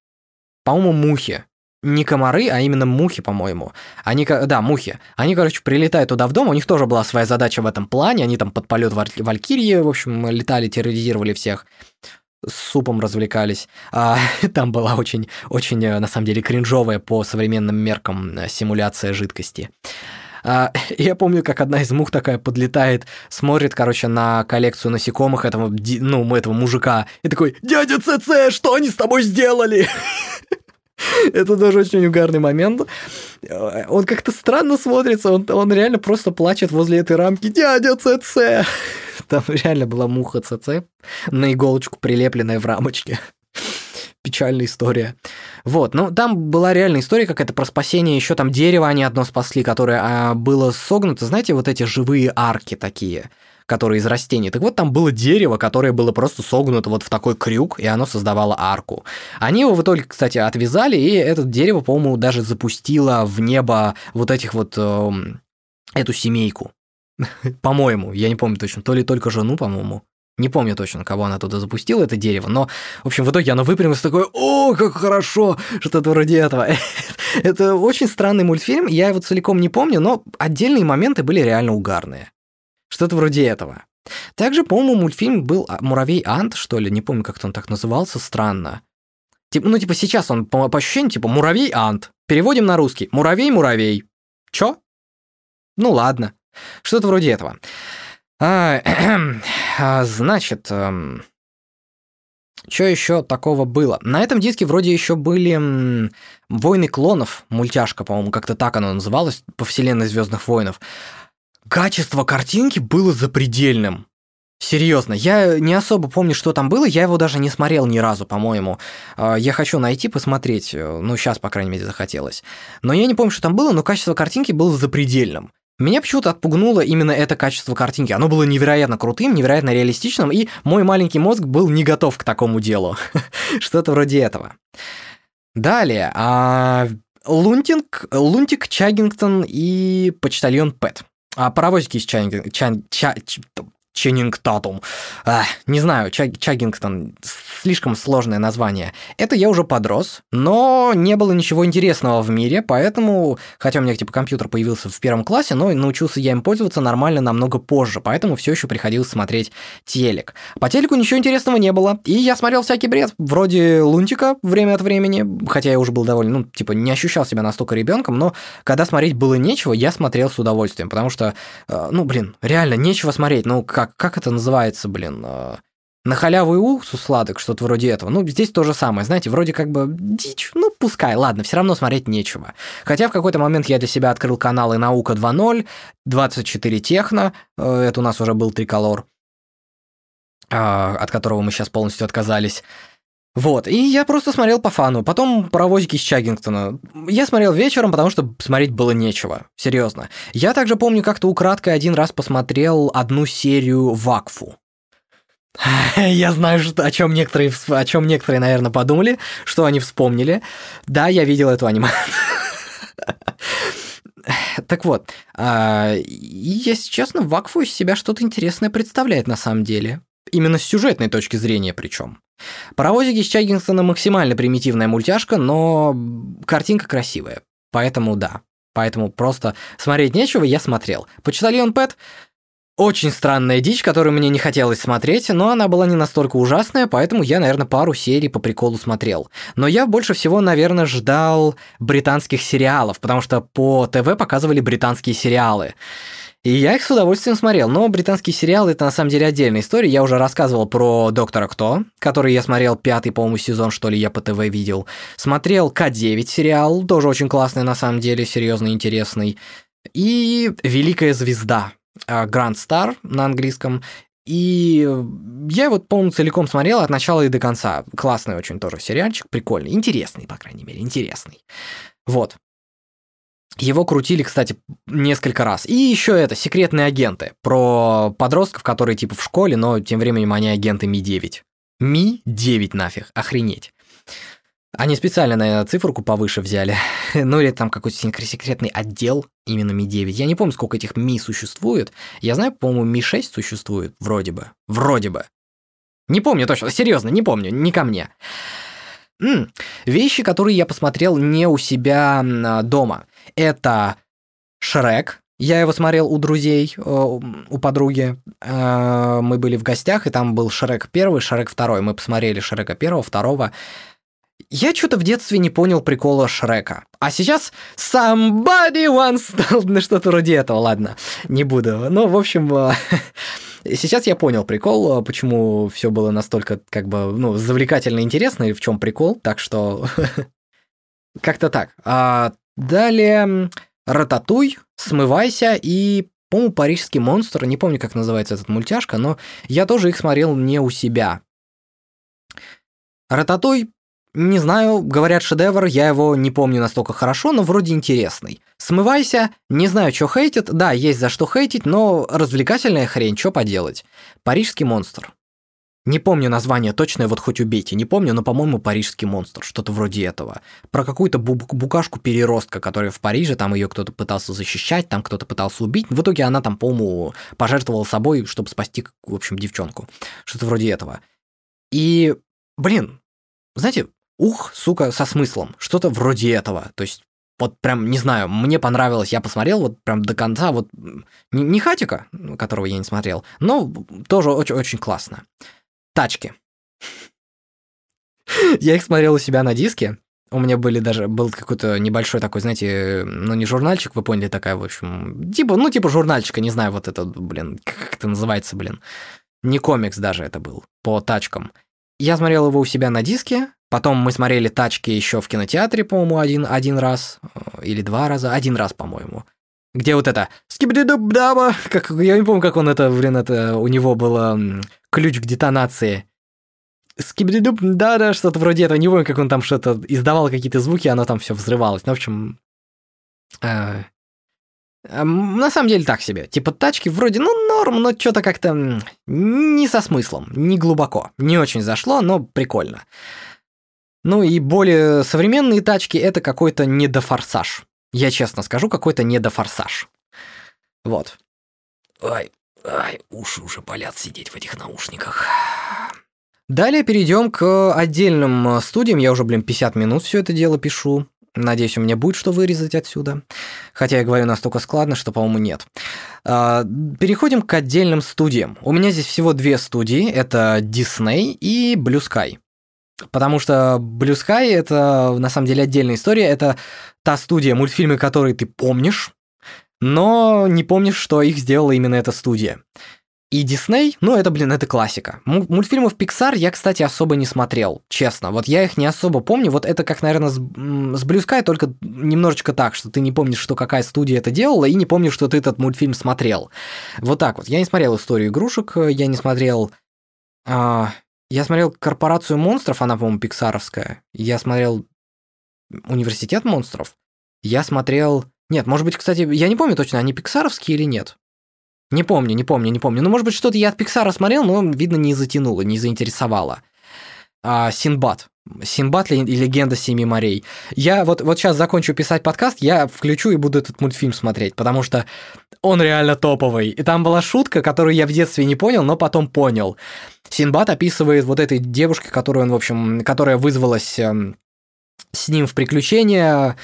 по-моему, мухи не комары, а именно мухи, по-моему. Они, да, мухи. Они, короче, прилетают туда в дом, у них тоже была своя задача в этом плане, они там под полет Валькирии, в общем, летали, терроризировали всех с супом развлекались. А, там была очень, очень, э, на самом деле, кринжовая по современным меркам э, симуляция жидкости. А, я помню, как одна из мух такая подлетает, смотрит, короче, на коллекцию насекомых этого, ну, этого мужика, и такой, «Дядя ЦЦ, что они с тобой сделали?» Это тоже очень угарный момент. Он как-то странно смотрится, он, он реально просто плачет возле этой рамки «Дядя ЦЦ!» Там реально была муха ЦЦ на иголочку, прилепленная в рамочке. Печальная история. Вот, ну там была реальная история какая-то про спасение, еще там дерево они одно спасли, которое а, было согнуто, знаете, вот эти живые арки такие – которые из растений. Так вот, там было дерево, которое было просто согнуто вот в такой крюк, и оно создавало арку. Они его в итоге, кстати, отвязали, и это дерево, по-моему, даже запустило в небо вот этих вот... Э, эту семейку. По-моему, я не помню точно, то ли только жену, по-моему. Не помню точно, кого она туда запустила, это дерево, но, в общем, в итоге оно выпрямилось такое, о, как хорошо, что-то вроде этого. это очень странный мультфильм, я его целиком не помню, но отдельные моменты были реально угарные. Что-то вроде этого. Также, по-моему, мультфильм был а, «Муравей Ант», что ли, не помню, как он так назывался, странно. Типа, ну, типа, сейчас он, по, по ощущению, типа, «Муравей Ант». Переводим на русский. «Муравей-муравей». Чё? Ну, ладно. Что-то вроде этого. А, а, значит, эм, что еще такого было? На этом диске вроде еще были «Войны клонов», мультяшка, по-моему, как-то так оно называлось, по вселенной Звездных войнов качество картинки было запредельным. Серьезно, я не особо помню, что там было, я его даже не смотрел ни разу, по-моему. А, я хочу найти, посмотреть, э, ну, сейчас, по крайней мере, захотелось. Но я не помню, что там было, но качество картинки было запредельным. Меня почему-то отпугнуло именно это качество картинки. Оно было невероятно крутым, невероятно реалистичным, и мой маленький мозг был не готов к такому делу. Что-то вроде этого. Далее, а Лунтинг, Лунтик, Чаггингтон и почтальон Пэт. А паровозики из Чаггингтон... Ча, ча, Ченнинг Татум. А, не знаю, Чаг, Чаггингтон, слишком сложное название. Это я уже подрос, но не было ничего интересного в мире, поэтому, хотя у меня типа компьютер появился в первом классе, но научился я им пользоваться нормально намного позже, поэтому все еще приходилось смотреть телек. По телеку ничего интересного не было, и я смотрел всякий бред, вроде Лунтика время от времени, хотя я уже был довольно, ну, типа, не ощущал себя настолько ребенком, но когда смотреть было нечего, я смотрел с удовольствием, потому что, э, ну, блин, реально нечего смотреть, ну, как как, как это называется, блин, э, на халяву и уксус сладок, что-то вроде этого. Ну, здесь то же самое, знаете, вроде как бы дичь, ну, пускай, ладно, все равно смотреть нечего. Хотя в какой-то момент я для себя открыл каналы «Наука 2.0», «24 техно», э, это у нас уже был триколор, э, от которого мы сейчас полностью отказались. Вот, и я просто смотрел по фану. Потом паровозики из Чаггингтона. Я смотрел вечером, потому что смотреть было нечего. Серьезно. Я также помню, как-то украдкой один раз посмотрел одну серию Вакфу. Я знаю, что, о чем некоторые, о чем некоторые, наверное, подумали, что они вспомнили. Да, я видел эту анимацию. Так вот, а, если честно, Вакфу из себя что-то интересное представляет на самом деле. Именно с сюжетной точки зрения причем. Паровозики с Чаггинсона максимально примитивная мультяшка, но картинка красивая. Поэтому да. Поэтому просто смотреть нечего, я смотрел. Почтальон Пэт очень странная дичь, которую мне не хотелось смотреть, но она была не настолько ужасная, поэтому я, наверное, пару серий по приколу смотрел. Но я больше всего, наверное, ждал британских сериалов, потому что по ТВ показывали британские сериалы. И я их с удовольствием смотрел, но британские сериалы это на самом деле отдельная история. Я уже рассказывал про Доктора Кто, который я смотрел пятый, по-моему, сезон, что ли, я по ТВ видел. Смотрел К9 сериал, тоже очень классный на самом деле, серьезно интересный. И Великая звезда, Grand Star на английском. И я вот, по-моему, целиком смотрел от начала и до конца. Классный очень тоже сериальчик, прикольный, интересный, по крайней мере, интересный. Вот. Его крутили, кстати, несколько раз. И еще это, секретные агенты. Про подростков, которые типа в школе, но тем временем они агенты Ми-9. Ми-9 нафиг, охренеть. Они специально, наверное, циферку повыше взяли. ну или там какой-то секретный отдел, именно Ми-9. Я не помню, сколько этих Ми существует. Я знаю, по-моему, Ми-6 существует, вроде бы. Вроде бы. Не помню точно, серьезно, не помню, не ко мне. М-м, вещи, которые я посмотрел не у себя а, дома. Это Шрек. Я его смотрел у друзей, э, у подруги. Э, мы были в гостях, и там был Шрек первый, Шрек второй. Мы посмотрели Шрека первого, второго. Я что-то в детстве не понял прикола Шрека. А сейчас somebody once на что-то вроде этого, ладно, не буду. Ну, в общем, э, сейчас я понял прикол, почему все было настолько, как бы, ну, завлекательно интересно, и в чем прикол, так что как-то так. А Далее Рататуй, Смывайся и, по-моему, Парижский монстр. Не помню, как называется этот мультяшка, но я тоже их смотрел не у себя. Рататуй, не знаю, говорят шедевр, я его не помню настолько хорошо, но вроде интересный. Смывайся, не знаю, что хейтит, да, есть за что хейтить, но развлекательная хрень, что поделать. Парижский монстр. Не помню название точное, вот хоть убейте, не помню, но, по-моему, парижский монстр, что-то вроде этого. Про какую-то букашку переростка, которая в Париже, там ее кто-то пытался защищать, там кто-то пытался убить. В итоге она там, по-моему, пожертвовала собой, чтобы спасти, в общем, девчонку. Что-то вроде этого. И, блин, знаете, ух, сука, со смыслом. Что-то вроде этого. То есть вот прям, не знаю, мне понравилось, я посмотрел вот прям до конца, вот не, не Хатика, которого я не смотрел, но тоже очень-очень классно. Тачки. Я их смотрел у себя на диске. У меня были даже, был какой-то небольшой такой, знаете, ну не журнальчик, вы поняли, такая, в общем, типа, ну типа журнальчика, не знаю, вот это, блин, как это называется, блин. Не комикс даже это был, по тачкам. Я смотрел его у себя на диске, потом мы смотрели тачки еще в кинотеатре, по-моему, один, один раз, э, или два раза, один раз, по-моему. Где вот это скибидидубдаба, как я не помню, как он это, блин, это у него было ключ к детонации. Скибидидуб, да-да, что-то вроде этого, не помню, как он там что-то издавал какие-то звуки, оно там все взрывалось. Ну, в общем, э, на самом деле так себе. Типа тачки вроде, ну, норм, но что-то как-то не со смыслом, не глубоко. Не очень зашло, но прикольно. Ну и более современные тачки это какой-то недофорсаж. Я честно скажу, какой-то недофорсаж. Вот. Ай, ай, уши уже болят сидеть в этих наушниках. Далее перейдем к отдельным э, студиям. Я уже, блин, 50 минут все это дело пишу. Надеюсь, у меня будет что вырезать отсюда. Хотя я говорю настолько складно, что, по-моему, нет. А, переходим к отдельным студиям. У меня здесь всего две студии. Это Disney и Blue Sky. Потому что Blue Sky это на самом деле отдельная история. Это та студия, мультфильмы, которые ты помнишь, но не помнишь, что их сделала именно эта студия. И Дисней, ну это, блин, это классика. Мультфильмов Pixar я, кстати, особо не смотрел, честно. Вот я их не особо помню. Вот это как, наверное, с, с Blue Sky, только немножечко так, что ты не помнишь, что какая студия это делала, и не помнишь, что ты этот мультфильм смотрел. Вот так вот. Я не смотрел историю игрушек, я не смотрел... А, я смотрел «Корпорацию монстров», она, по-моему, пиксаровская. Я смотрел «Университет монстров». Я смотрел... Нет, может быть, кстати, я не помню точно, они пиксаровские или нет. Не помню, не помню, не помню. Ну, может быть, что-то я от Пиксара смотрел, но, видно, не затянуло, не заинтересовало. А, Синбад. Синбад и легенда Семи морей. Я вот, вот сейчас закончу писать подкаст, я включу и буду этот мультфильм смотреть, потому что он реально топовый. И там была шутка, которую я в детстве не понял, но потом понял. Синбад описывает вот этой девушке, которую он, в общем, которая вызвалась эм, с ним в приключения,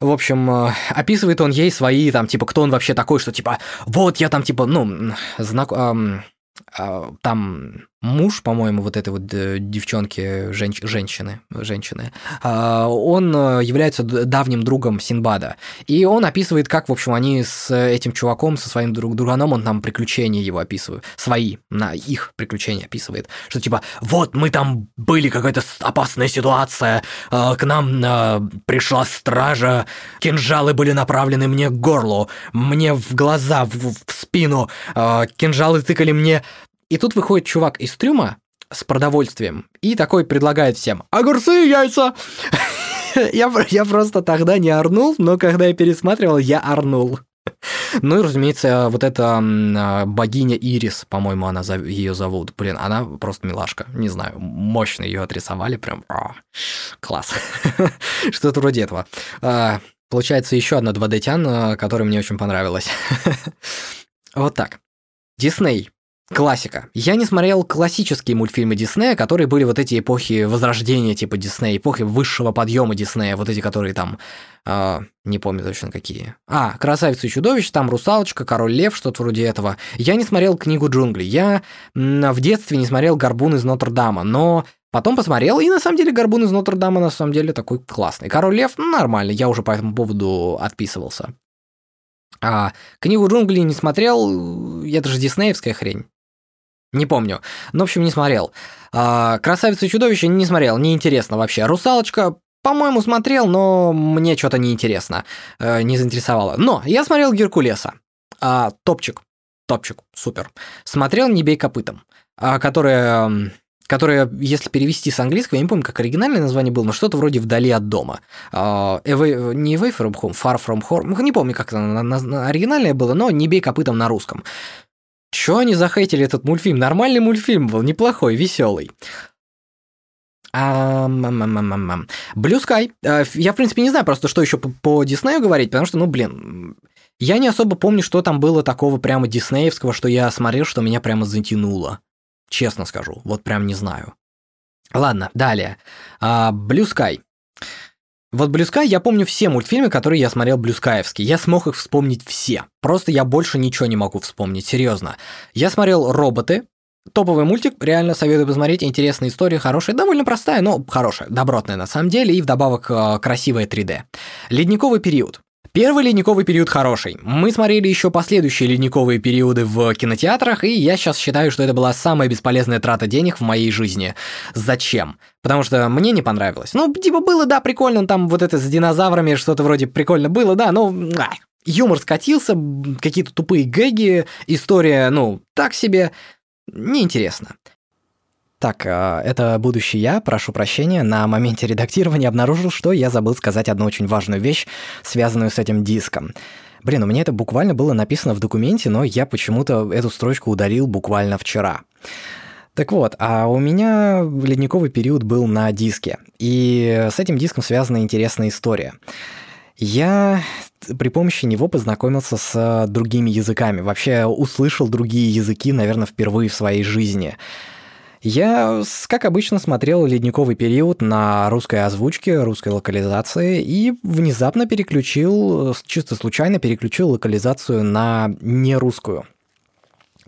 в общем, э, описывает он ей свои, там, типа, кто он вообще такой, что, типа, вот я там, типа, ну, знак... Эм, э, там муж, по-моему, вот этой вот э, девчонки, женщ, женщины, женщины, а, он э, является давним другом Синбада. И он описывает, как, в общем, они с этим чуваком, со своим друг друганом, он там приключения его описывает, свои, на их приключения описывает, что типа, вот мы там были, какая-то опасная ситуация, э, к нам пришла стража, кинжалы были направлены мне к горлу, мне в глаза, в, в спину, кинжалы тыкали мне и тут выходит чувак из трюма с продовольствием и такой предлагает всем «Огурцы и яйца!» я, я просто тогда не орнул, но когда я пересматривал, я орнул. Ну и, разумеется, вот эта а, богиня Ирис, по-моему, она ее зовут. Блин, она просто милашка. Не знаю, мощно ее отрисовали, прям а, класс. Что-то вроде этого. А, получается, еще одна 2D-тян, которая мне очень понравилась. вот так. Дисней Классика. Я не смотрел классические мультфильмы Диснея, которые были вот эти эпохи возрождения типа Диснея, эпохи высшего подъема Диснея, вот эти, которые там, э, не помню точно какие. А, «Красавица и чудовище», там «Русалочка», «Король лев», что-то вроде этого. Я не смотрел «Книгу джунглей», я в детстве не смотрел «Горбун из Нотр-Дама», но Потом посмотрел, и на самом деле Горбун из Нотр-Дама на самом деле такой классный. Король Лев, ну, нормально, я уже по этому поводу отписывался. А книгу джунглей не смотрел, это же диснеевская хрень. Не помню. Ну, в общем, не смотрел. А, «Красавица и чудовище» не смотрел, неинтересно вообще. «Русалочка» по-моему, смотрел, но мне что-то неинтересно, э, не заинтересовало. Но я смотрел «Геркулеса». А, топчик, топчик, супер. Смотрел «Не бей копытом», а, которая которая, если перевести с английского, я не помню, как оригинальное название было, но что-то вроде «Вдали от дома». Uh, away, не «Away from home», «Far from home», не помню, как это оригинальное было, но «Не бей копытом» на русском. Чё они захейтили этот мультфильм? Нормальный мультфильм был, неплохой, веселый. Blue Sky. Э, я, в принципе, не знаю просто, что еще по Диснею говорить, потому что, ну, блин, я не особо помню, что там было такого прямо диснеевского, что я смотрел, что меня прямо затянуло. Честно скажу, вот прям не знаю. Ладно, далее. А, Blue Sky. Вот Блюскай, я помню все мультфильмы, которые я смотрел блюскаевские. Я смог их вспомнить все. Просто я больше ничего не могу вспомнить, серьезно. Я смотрел «Роботы», Топовый мультик, реально советую посмотреть, интересная история, хорошая, довольно простая, но хорошая, добротная на самом деле, и вдобавок э, красивая 3D. Ледниковый период. Первый ледниковый период хороший. Мы смотрели еще последующие ледниковые периоды в кинотеатрах, и я сейчас считаю, что это была самая бесполезная трата денег в моей жизни. Зачем? Потому что мне не понравилось. Ну, типа было, да, прикольно, там вот это с динозаврами что-то вроде прикольно было, да, но... Юмор скатился, какие-то тупые гэги, история, ну, так себе, неинтересно. Так, а, это будущий я, прошу прощения, на моменте редактирования обнаружил, что я забыл сказать одну очень важную вещь, связанную с этим диском. Блин, у меня это буквально было написано в документе, но я почему-то эту строчку удалил буквально вчера. Так вот, а у меня ледниковый период был на диске, и с этим диском связана интересная история. Я при помощи него познакомился с другими языками, вообще услышал другие языки, наверное, впервые в своей жизни. Я, как обычно, смотрел «Ледниковый период» на русской озвучке, русской локализации, и внезапно переключил, чисто случайно переключил локализацию на нерусскую.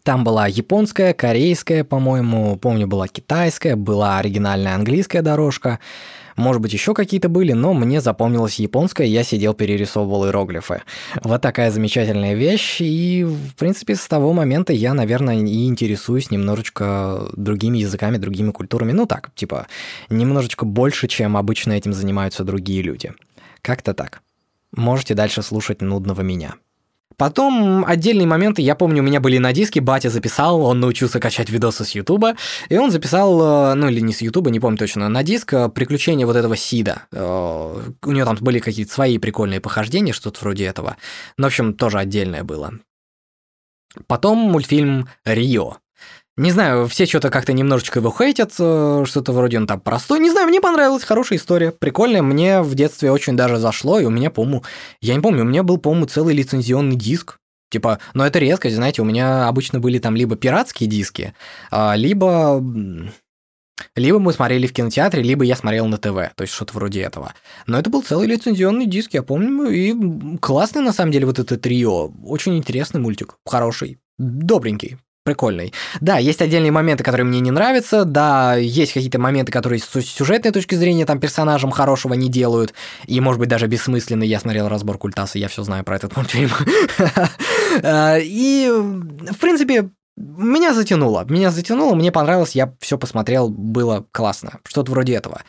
Там была японская, корейская, по-моему, помню, была китайская, была оригинальная английская дорожка — может быть, еще какие-то были, но мне запомнилась японская, я сидел, перерисовывал иероглифы. Вот такая замечательная вещь, и, в принципе, с того момента я, наверное, и интересуюсь немножечко другими языками, другими культурами. Ну так, типа, немножечко больше, чем обычно этим занимаются другие люди. Как-то так. Можете дальше слушать нудного меня. Потом отдельные моменты, я помню, у меня были на диске, батя записал, он научился качать видосы с Ютуба, и он записал, э, ну или не с Ютуба, не помню точно, на диск э, приключения вот этого Сида. Э, у него там были какие-то свои прикольные похождения, что-то вроде этого. Ну, в общем, тоже отдельное было. Потом мультфильм «Рио». Не знаю, все что-то как-то немножечко его хейтят, э, что-то вроде он там простой. Не знаю, мне понравилась, хорошая история, прикольная. Мне в детстве очень даже зашло, и у меня, по-моему, я не помню, у меня был, по-моему, целый лицензионный диск. Типа, но это редко, знаете, у меня обычно были там либо пиратские диски, а, либо либо мы смотрели в кинотеатре, либо я смотрел на ТВ, то есть что-то вроде этого. Но это был целый лицензионный диск, я помню, и классный на самом деле вот это трио. Очень интересный мультик, хороший, добренький, прикольный. Да, есть отдельные моменты, которые мне не нравятся, да, есть какие-то моменты, которые с сюжетной точки зрения там персонажам хорошего не делают, и, может быть, даже бессмысленный. Я смотрел разбор Культаса, я все знаю про этот мультфильм. А, и, в принципе, меня затянуло, меня затянуло, мне понравилось, я все посмотрел, было классно, что-то вроде этого.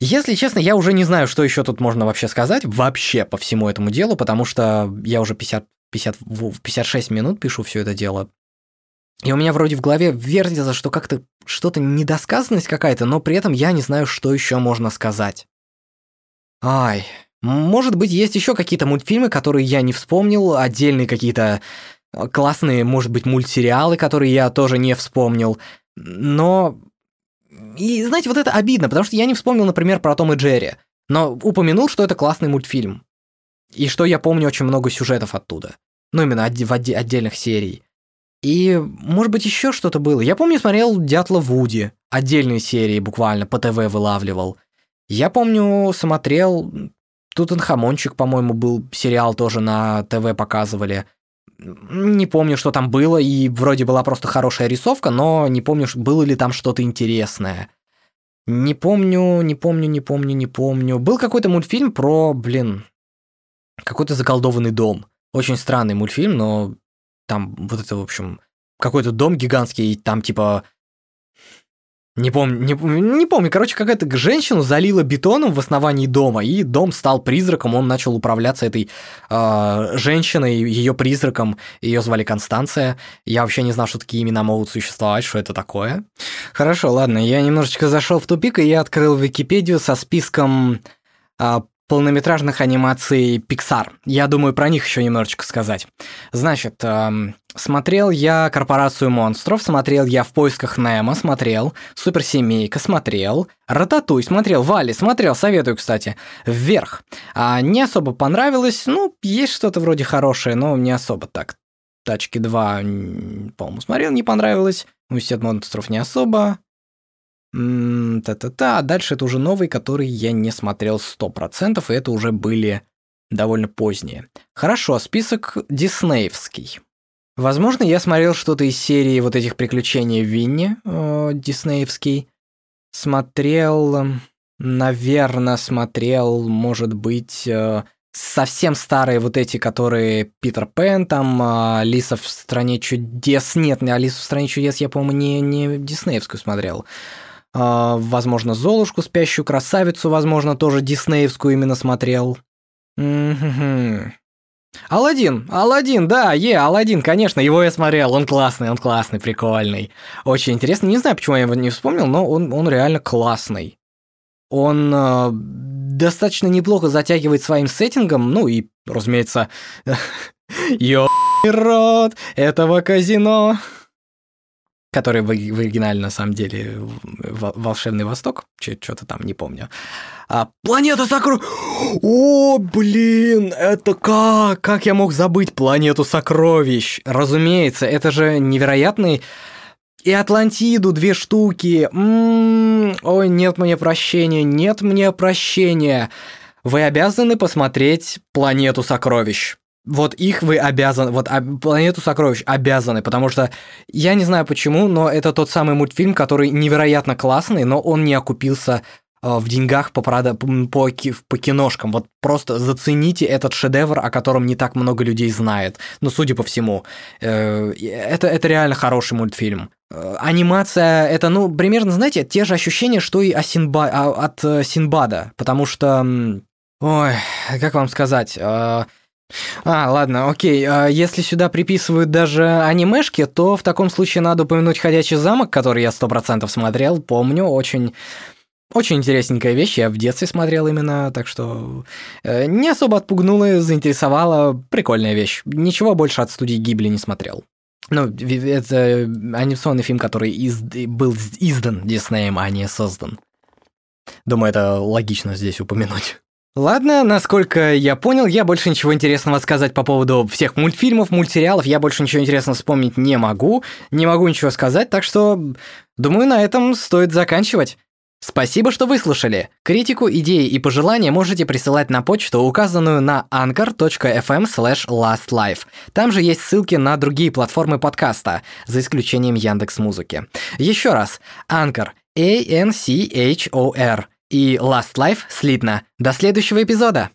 Если честно, я уже не знаю, что еще тут можно вообще сказать, вообще по всему этому делу, потому что я уже 50, 50, 56 минут пишу все это дело. И у меня вроде в голове вертится, что как-то что-то недосказанность какая-то, но при этом я не знаю, что еще можно сказать. Ай, может быть, есть еще какие-то мультфильмы, которые я не вспомнил, отдельные какие-то э, классные, может быть, мультсериалы, которые я тоже не вспомнил. Но... И знаете, вот это обидно, потому что я не вспомнил, например, про Том и Джерри, но упомянул, что это классный мультфильм. И что я помню очень много сюжетов оттуда. Ну, именно в отдельных серий. И, может быть, еще что-то было. Я помню, смотрел «Дятла Вуди», отдельные серии буквально по ТВ вылавливал. Я помню, смотрел Тутанхамончик, по-моему, был сериал тоже на ТВ показывали. Не помню, что там было, и вроде была просто хорошая рисовка, но не помню, было ли там что-то интересное. Не помню, не помню, не помню, не помню. Был какой-то мультфильм про, блин, какой-то заколдованный дом. Очень странный мультфильм, но там вот это, в общем, какой-то дом гигантский, там типа не помню, не, не помню, короче, какая-то женщину залила бетоном в основании дома, и дом стал призраком, он начал управляться этой э, женщиной, ее призраком, ее звали Констанция. Я вообще не знал, что такие имена могут существовать, что это такое. Хорошо, ладно, я немножечко зашел в тупик, и я открыл Википедию со списком э, полнометражных анимаций Pixar. Я думаю, про них еще немножечко сказать. Значит, эм, смотрел я «Корпорацию монстров», смотрел я «В поисках Немо», смотрел «Суперсемейка», смотрел «Рататуй», смотрел «Вали», смотрел, советую, кстати, «Вверх». А, не особо понравилось, ну, есть что-то вроде хорошее, но не особо так. «Тачки 2», по-моему, смотрел, не понравилось. «Университет монстров» не особо. Та-та-та. А дальше это уже новый, который я не смотрел 100%, и это уже были довольно поздние. Хорошо, список диснеевский. Возможно, я смотрел что-то из серии вот этих приключений Винни, э, диснеевский. Смотрел, наверное, смотрел, может быть, э, совсем старые вот эти, которые Питер Пен, там, э, Алиса в стране чудес. Нет, не Алису в стране чудес я, по-моему, не, не диснеевскую смотрел. А, возможно, Золушку, спящую красавицу, возможно, тоже диснеевскую именно смотрел. Алладин, Алладин, да, е, Алладин, конечно, его я смотрел, он классный, он классный, прикольный. Очень интересный, не знаю, почему я его не вспомнил, но он, он реально классный. Он э, достаточно неплохо затягивает своим сеттингом, ну и, разумеется, ё рот этого казино. Который в, в оригинале на самом деле «Волшебный Восток», что-то там, не помню. А, «Планета сокровищ». О, блин, это как? Как я мог забыть «Планету сокровищ»? Разумеется, это же невероятный... И Атлантиду две штуки. М-м-м, ой, нет мне прощения, нет мне прощения. Вы обязаны посмотреть «Планету сокровищ». Вот их вы обязаны, вот «Планету сокровищ» обязаны, потому что я не знаю почему, но это тот самый мультфильм, который невероятно классный, но он не окупился э, в деньгах по, прода... по, по киношкам. Вот просто зацените этот шедевр, о котором не так много людей знает. Ну, судя по всему. Э, это, это реально хороший мультфильм. Э, анимация, это, ну, примерно, знаете, те же ощущения, что и Синба... От Синбада. Потому что... Ой, как вам сказать... А, ладно, окей. А если сюда приписывают даже анимешки, то в таком случае надо упомянуть «Ходячий замок», который я сто процентов смотрел, помню, очень... Очень интересненькая вещь, я в детстве смотрел именно, так что э, не особо отпугнула, заинтересовала, прикольная вещь. Ничего больше от студии Гибли не смотрел. Ну, это анимационный фильм, который из, был издан Диснеем, а не создан. Думаю, это логично здесь упомянуть. Ладно, насколько я понял, я больше ничего интересного сказать по поводу всех мультфильмов, мультсериалов, я больше ничего интересного вспомнить не могу, не могу ничего сказать, так что, думаю, на этом стоит заканчивать. Спасибо, что выслушали. Критику, идеи и пожелания можете присылать на почту, указанную на anchor.fm lastlife. Там же есть ссылки на другие платформы подкаста, за исключением Яндекс Музыки. Еще раз, Anchor, A-N-C-H-O-R – и Last Life слитно. До следующего эпизода!